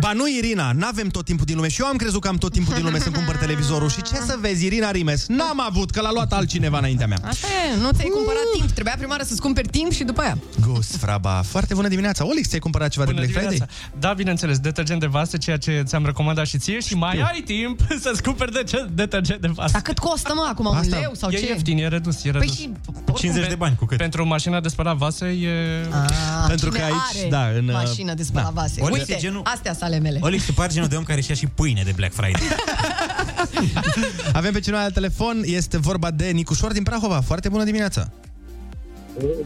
Ba nu, Irina, n-avem tot timpul din lume și eu am crezut că am tot timpul din lume să-mi cumpăr televizorul și ce să vezi, Irina Rimes, n-am avut, că l-a luat altcineva înaintea mea. Așa e, nu ți-ai cumpărat timp. Trebuia prima oară să-ți cumperi timp și după aia. Gus, fraba, foarte bună dimineața. Olix, ți-ai cumpărat ceva Bună de Black dimineața. Friday? Da, bineînțeles, detergent de vase, ceea ce ți-am recomandat și ție și mai ai timp să-ți cumperi de detergent de vase. Dar cât costă, mă, acum? Un Asta leu sau e ce? ieftin, e redus, e Păi redus. și... 50 de bani cu cât? Pentru o mașină de spălat vase e... Ah, Pentru cine că aici, are da, în, uh, mașină de spălat da. vase. Olix Uite, e genul- astea sunt ale mele. Olix, tu pari genul de om care și-a și pâine de Black Friday. Avem pe cineva la telefon, este vorba de Nicușor din Prahova. Foarte bună dimineața.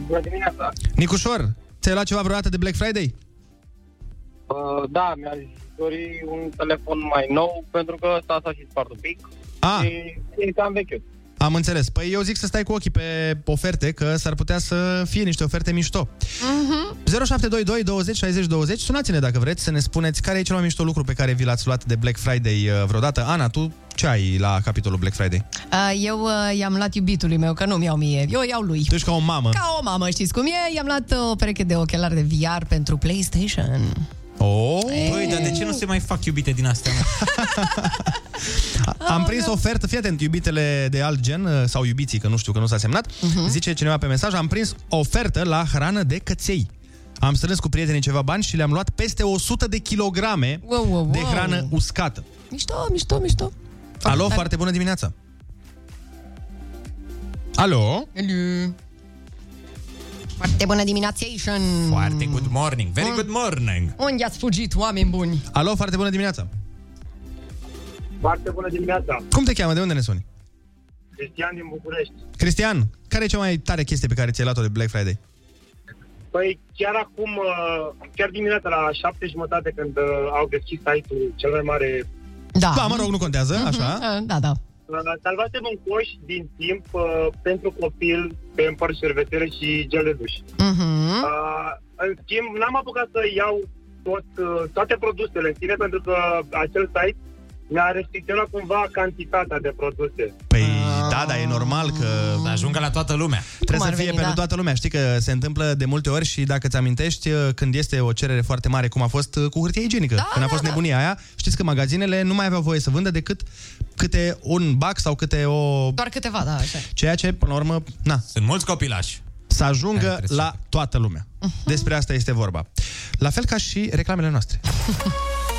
Bună dimineața! Nicușor, ți-ai luat ceva vreodată de Black Friday? Uh, da, mi-aș dori un telefon mai nou, pentru că ăsta s-a și spart un pic Ah. și e cam vechiut. Am înțeles. Păi eu zic să stai cu ochii pe oferte, că s-ar putea să fie niște oferte mișto. Mhm. 0722 20 60 20 Sunați-ne dacă vreți să ne spuneți care e cel mai mișto lucru pe care vi l-ați luat de Black Friday uh, vreodată. Ana, tu ce ai la capitolul Black Friday? Uh, Eu uh, i-am luat iubitului meu, că nu-mi iau mie. Eu iau lui. Tu ești ca o mamă. Ca o mamă, știți cum e? I-am luat uh, o pereche de ochelari de VR pentru PlayStation. Oh. Băi, dar de ce nu se mai fac iubite din astea? mă? Am prins o ofertă, fii atent, iubitele de alt gen, uh, sau iubiții, că nu știu, că nu s-a semnat, Mhm. zice cineva pe mesaj, am prins o ofertă la hrană de căței. Am strâns cu prietenii ceva bani și le-am luat peste 100 de kilograme Wow, wow, wow. de hrană uscată. Mișto, mișto, mișto. Alo, foarte bună dimineața! Alo? Alo. Foarte bună dimineața, Asian. Foarte good morning, very good morning. Unde ați fugit, oameni buni? Alo, foarte bună dimineața! Foarte bună dimineața! Cum te cheamă? De unde ne suni? Cristian din București. Cristian, care e cea mai tare chestie pe care ți-ai luat-o de Black Friday? Păi chiar acum, uh, chiar dimineața la șapte jumătate când uh, au deschis site-ul cel mai mare, Da. Da, mă rog, nu contează, așa. Mhm, Da, da. Uh, salvasem un coș din timp uh, pentru copil pe împărți șervețele și gel de duș. Mhm. Uh, în schimb, n-am apucat să iau tot, uh, toate produsele în sine pentru că acel site mi-a restricționat cumva cantitatea de produse. Păi, Da, da, e normal că... Să ajungă la toată lumea. Trebuie Cum să ar fie veni, pentru da. toată lumea. Știi că se întâmplă de multe ori și dacă ți amintești, când este o cerere foarte mare, cum a fost cu hârtie igienică, Da, când a da, fost da. nebunia aia, știți că magazinele nu mai aveau voie să vândă decât câte un bac sau câte o... Doar câteva, da, așa. Ceea ce, până la urmă, na, Sunt mulți copilași. să ajungă la toată lumea. Despre asta este vorba. La fel ca și reclamele noastre.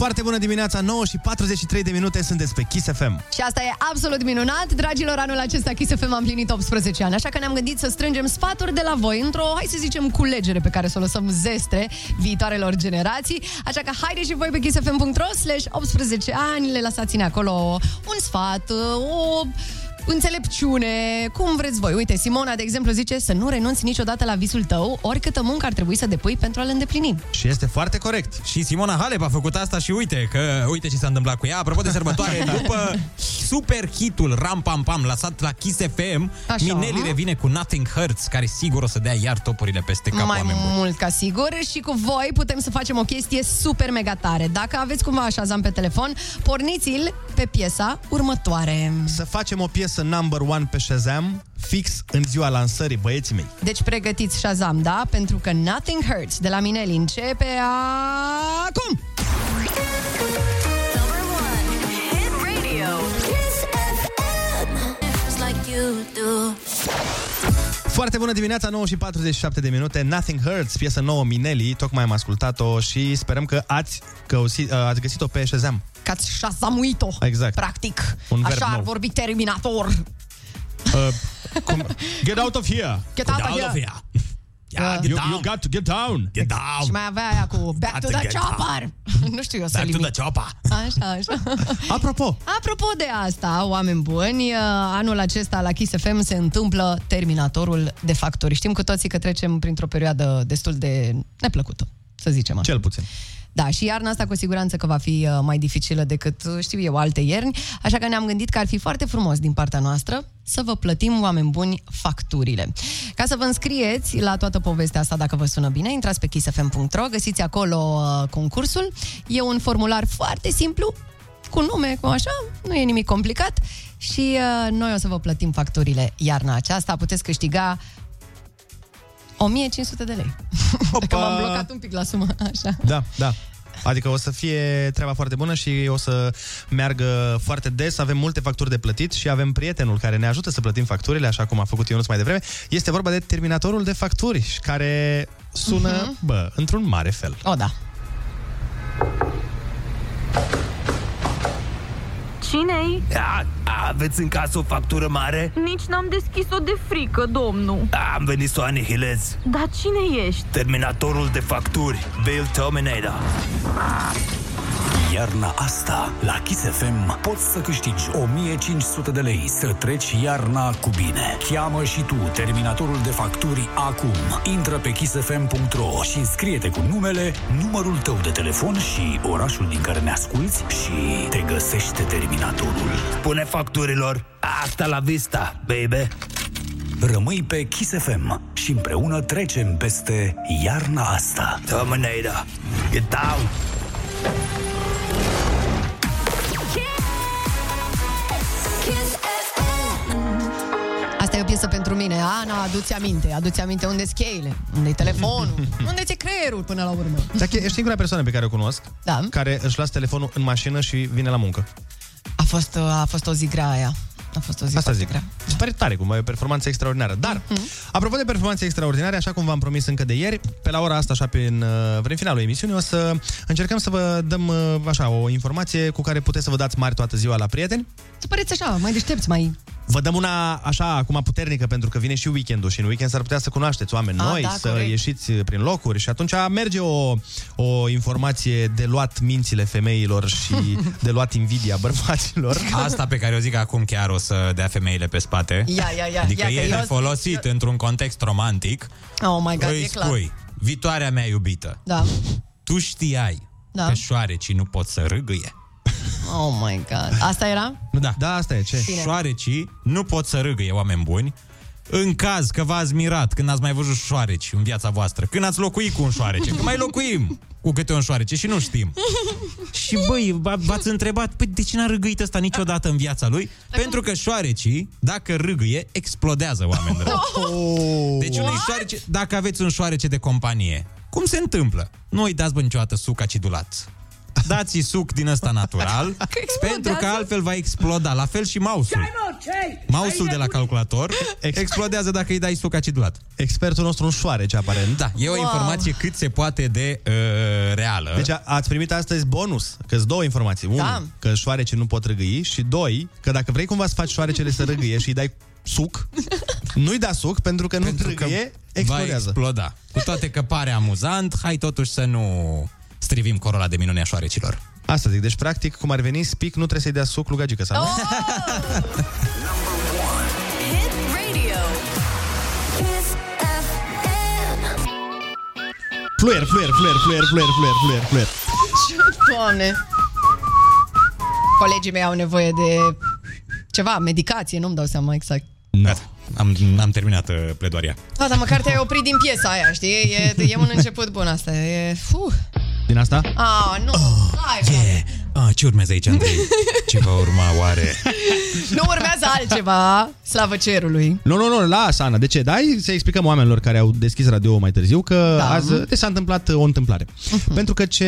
Foarte bună dimineața, 9 și 43 de minute sunteți pe Kiss FM. Și asta e absolut minunat. Dragilor, anul acesta Kiss FM am plinit 18 ani, așa că ne-am gândit să strângem sfaturi de la voi într-o, hai să zicem, culegere pe care să o lăsăm zestre viitoarelor generații. Așa că haideți și voi pe kissfm.ro slash 18 ani, le lăsați-ne acolo un sfat, o înțelepciune, cum vreți voi. Uite, Simona, de exemplu, zice să nu renunți niciodată la visul tău, oricâtă muncă ar trebui să depui pentru a-l îndeplini. Și este foarte corect. Și Simona Halep a făcut asta și uite că uite ce s-a întâmplat cu ea. Apropo de sărbătoare, după super hitul Ram Pam Pam lăsat la Kiss FM, Așa. Mineli revine cu Nothing Hurts, care sigur o să dea iar topurile peste cap mai oameni buni. mult ca sigur și cu voi putem să facem o chestie super mega tare. Dacă aveți cumva Shazam pe telefon, porniți-l pe piesa următoare. Să facem o piesă number one pe Shazam fix în ziua lansării, băieții mei. Deci pregătiți Shazam, da? Pentru că Nothing Hurts de la Mineli începe acum! Number one hit radio. Kiss FM. Just like you do. Foarte bună dimineața, 9 și 47 de minute. Nothing Hurts, piesă nouă Mineli, tocmai am ascultat-o și sperăm că ați, găsit, ați găsit-o pe Shazam. Că ați Shazamuit-o. Exact. Practic. Un verb Așa ar nou. vorbi Terminator. Uh, cum? Get out of here! Get out of here. Yeah, you, you got to get down! Get down! Și mai avea aia cu Back Got to to the get Chopper. nu știu eu să Back to limit. the chopper. Așa, așa. Apropo, Apropo de asta, oameni buni, uh, anul acesta la Kiss FM se întâmplă Terminatorul de factori. Știm cu toții că trecem printr-o perioadă destul de neplăcută, să zicem așa. cel puțin. Da, și iarna asta cu siguranță că va fi uh, mai dificilă decât, uh, știu eu, alte ierni, așa că ne-am gândit că ar fi foarte frumos din partea noastră să vă plătim, oameni buni, facturile. Ca să vă înscrieți la toată povestea asta, dacă vă sună bine, intrați pe kissfm.ro, găsiți acolo uh, concursul. E un formular foarte simplu, cu nume, cu așa, nu e nimic complicat și uh, noi o să vă plătim facturile iarna aceasta. Puteți câștiga 1500 de lei. Dacă m-am blocat un pic la sumă, așa. Da, da. Adică o să fie treaba foarte bună și o să meargă foarte des, avem multe facturi de plătit și avem prietenul care ne ajută să plătim facturile, așa cum a făcut Ionuț mai devreme. Este vorba de terminatorul de facturi, și care sună, Mhm. uh-huh. bă, într-un mare fel. O, da. Cine-i? A, aveți în casă o factură mare? Nici n-am deschis-o de frică, domnul. Am venit să o anihilez. Dar cine ești? Terminatorul de facturi, Bill Terminator. Iarna asta, la Kiss FM, poți să câștigi 1500 de lei să treci iarna cu bine. Cheamă și tu terminatorul de facturi acum. Intră pe kissfm.ro și înscrie-te cu numele, numărul tău de telefon și orașul din care ne asculti și te găsește terminatorul. Pune facturilor. Asta la vista, baby. Rămâi pe Kiss FM și împreună trecem peste iarna asta. Terminator, get down. Kiss FM. Asta e o piesă pentru mine. Ana, adu-ți aminte. Adu-ți aminte unde sunt cheile, unde e telefonul, unde ți-e creierul până la urmă. Dacă ești singura persoană pe care o cunosc, Da. care își lasă telefonul în mașină și vine la muncă. A fost, a fost o zi grea aia. A fost o zi Asta foarte zic. grea. Se pare tare, cum e o performanță extraordinară. Dar, apropo de performanțe extraordinare, așa cum v-am promis încă de ieri, pe la ora asta, așa prin, uh, prin finalul emisiunii, o să încercăm să vă dăm uh, așa o informație cu care puteți să vă dați mari toată ziua la prieteni. Să păreți așa, mai deștepți, mai... Vă dăm una așa acum puternică pentru că vine și weekendul și în weekend s-ar putea să cunoașteți oameni Ah, noi, da, să corect. ieșiți prin locuri și atunci merge o, o informație de luat mințile femeilor și de luat invidia bărbaților. Asta pe care o zic acum chiar o să dea femeile pe spate. Ia, ia, ia, Adică ia că e eu- folosit într-un context romantic. Oh my God, îi e clar. spui, viitoarea mea iubită, Da. tu știai Da. că șoarecii nu pot să râgâie. Oh my god. Asta era? Da. Da, asta e, ce? Bine. Șoarecii nu pot să râgâie, oameni buni. În caz că v-ați mirat când ați mai văzut șoareci în viața voastră, când ați locuit cu un șoarece, că mai locuim cu câte un șoarece și nu știm. Și băi, v- v-ați întrebat, păi de ce n-a râgâit ăsta niciodată în viața lui? Pentru că șoarecii, dacă râgâie, explodează oameni dragi. Deci unui șoarece, dacă aveți un șoarece de companie, cum se întâmplă? Nu îi dați bă niciodată suc acidulat. Dați-i suc din ăsta natural, pentru că altfel va exploda. La fel și mouse-ul. Mouse-ul de la calculator explodează dacă îi dai suc acidulat. Expertul nostru în șoarece, aparent. Da, e o Wow. informație cât se poate de uh, reală. Deci a- ați primit astăzi bonus, că sunt două informații. Unu, Da. că șoarece nu pot râgâi și doi, că dacă vrei cumva să faci șoarecele să râgâie și îi dai suc, nu-i da suc pentru că nu râgâie, Va explodează. exploda. Cu toate că pare amuzant, hai totuși să nu strivim corola de minune a șoarecilor. Asta zic, deci practic, cum ar veni, spic nu trebuie să-i dea suc lui gagică sau? Oh! Hit radio. Kiss FM. Fluier, fluier, fluier, fluier, fluier, fluier, fluier, fluier. Doamne. Colegii mei au nevoie de ceva, medicație, nu-mi dau seama exact. Gata, am, am terminat uh, pledoaria. Da, dar măcar te-ai oprit din piesa aia, știi? E, e un început bun asta. E... Fuh. Din asta? Ah, nu. Hai, Yeah. Ah, ce urmează aici, Andrei? Ce va urma oare? Nu urmează altceva, slavă cerului. Nu, nu, nu, lasă, Ana. De ce? Da, hai să explicăm oamenilor care au deschis radio mai târziu că Da. azi de s-a întâmplat uh, o întâmplare. Pentru că ce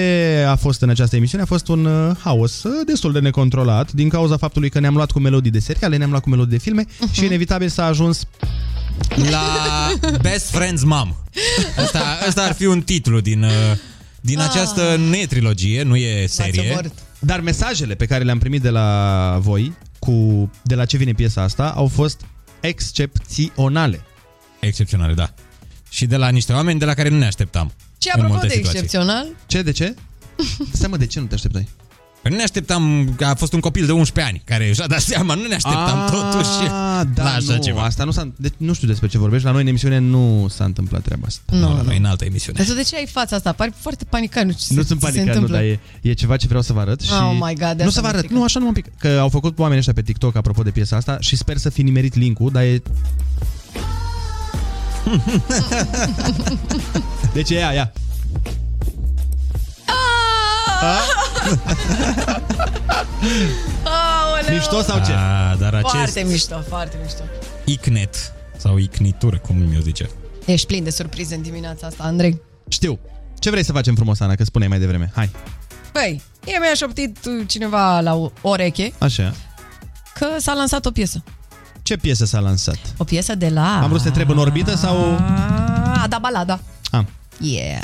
a fost în această emisiune a fost un uh, haos uh, destul de necontrolat din cauza faptului că ne-am luat cu melodii de seriale, ne-am luat cu melodii de filme și inevitabil s-a ajuns La Best Friends Mom. Asta, asta ar fi un titlu din, uh, din Ah. această netrilogie, nu e serie. Dar mesajele pe care le-am primit de la voi, cu de la ce vine piesa asta, au fost excepționale. Excepționale, da. Și de la niște oameni de la care nu ne așteptam. Ce în apropo multe de situații. excepțional, Ce? De ce? Stai mă, de ce nu te așteptai? Că Nu ne așteptam, că a fost un copil de 11 ani care și-a dat seama, nu ne așteptam Ah, totuși da, la așa nu, ceva. Asta nu, s-a, de, nu știu despre ce vorbești. La noi în emisiune nu s-a întâmplat treaba asta. Nu, Nu, la noi în altă emisiune. Dar tu de ce ai fața asta? Pari foarte panicat. Nu, ce Nu se, sunt ce se panicat, nu, întâmplă. dar e, e ceva ce vreau să vă arăt. Și Oh my God, de nu asta să vă mă arăt, frică. nu, așa nu mă pic. Că au făcut oamenii ăștia pe TikTok apropo de piesa asta și sper să fi nimerit link-ul, dar e... deci e ea, ea. Aoleu. Mișto sau ce? A, dar acest Foarte mișto, foarte mișto. icnet sau icnitură, cum mi-o zice. Ești plin de surprize în dimineața asta, Andrei. Știu. Ce vrei să facem frumos, Ana, că spuneai mai devreme? Hai. Băi, mie mi-a șoptit uh, cineva la o oreche Așa. că s-a lansat o piesă. Ce piesă s-a lansat? O piesă de la... Am vrut să te întreb în orbită sau... Ada Balada. Ah. Yeah.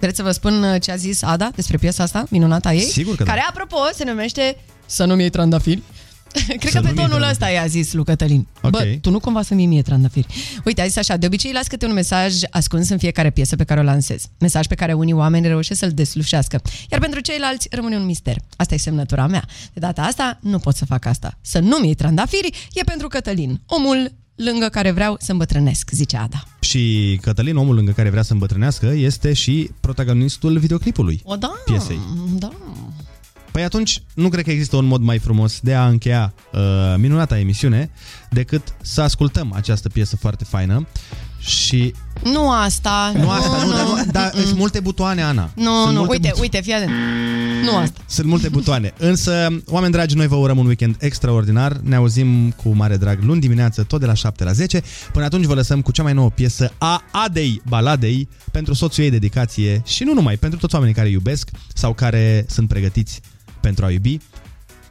Vreți să vă spun uh, ce a zis Ada despre piesa asta, minunata ei? Sigur că da. Care, apropo, se numește Să nu-mi iei trandafiri. Cred că pe nu-mi iei tonul trandafiri. ăsta i-a zis lui Cătălin. Ok. Bă, tu nu cumva să-mi iei mie trandafiri. Uite, a zis așa, de obicei las câte un mesaj ascuns în fiecare piesă pe care o lansez. Mesaj pe care unii oameni reușesc să-l deslușească. Iar pentru ceilalți rămâne un mister. Asta e semnătura mea. De data asta nu pot să fac asta. Să nu-mi iei trandafiri e pentru Cătălin, omul lângă care vreau să îmbătrânesc, zice Ada. Și Cătălin, omul lângă care vrea să îmbătrânească, este și protagonistul videoclipului O, da, piesei. da. Păi atunci, nu cred că există un mod mai frumos de a încheia uh, minunata emisiune decât să ascultăm această piesă foarte faină și... Nu asta. Nu asta, nu, dar, nu, dar sunt multe butoane, Ana. Nu, Sunt nu, multe uite, buto- uite, fii atent. Nu asta. Sunt multe butoane. Însă, oameni dragi, noi vă urăm un weekend extraordinar. Ne auzim cu mare drag luni dimineață, tot de la 7 la 10. Până atunci vă lăsăm cu cea mai nouă piesă a Adei Baladei pentru soțul ei dedicație și nu numai, pentru toți oamenii care iubesc sau care sunt pregătiți pentru a iubi.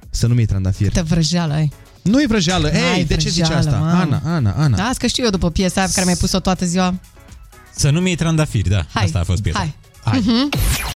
Să nu-mi iei trandafiri. Te vrăjeală ai. Nu e vrăjeală. Ei, Ai de ce zici vrăjeală, asta? mamă. Ana, Ana, Ana. Da, că știu eu după piesa aia pe care mi-ai pus-o toată ziua. Să nu mi iei trandafiri, da. Hai. Asta a fost piesa. Hai. Hai. Mhm.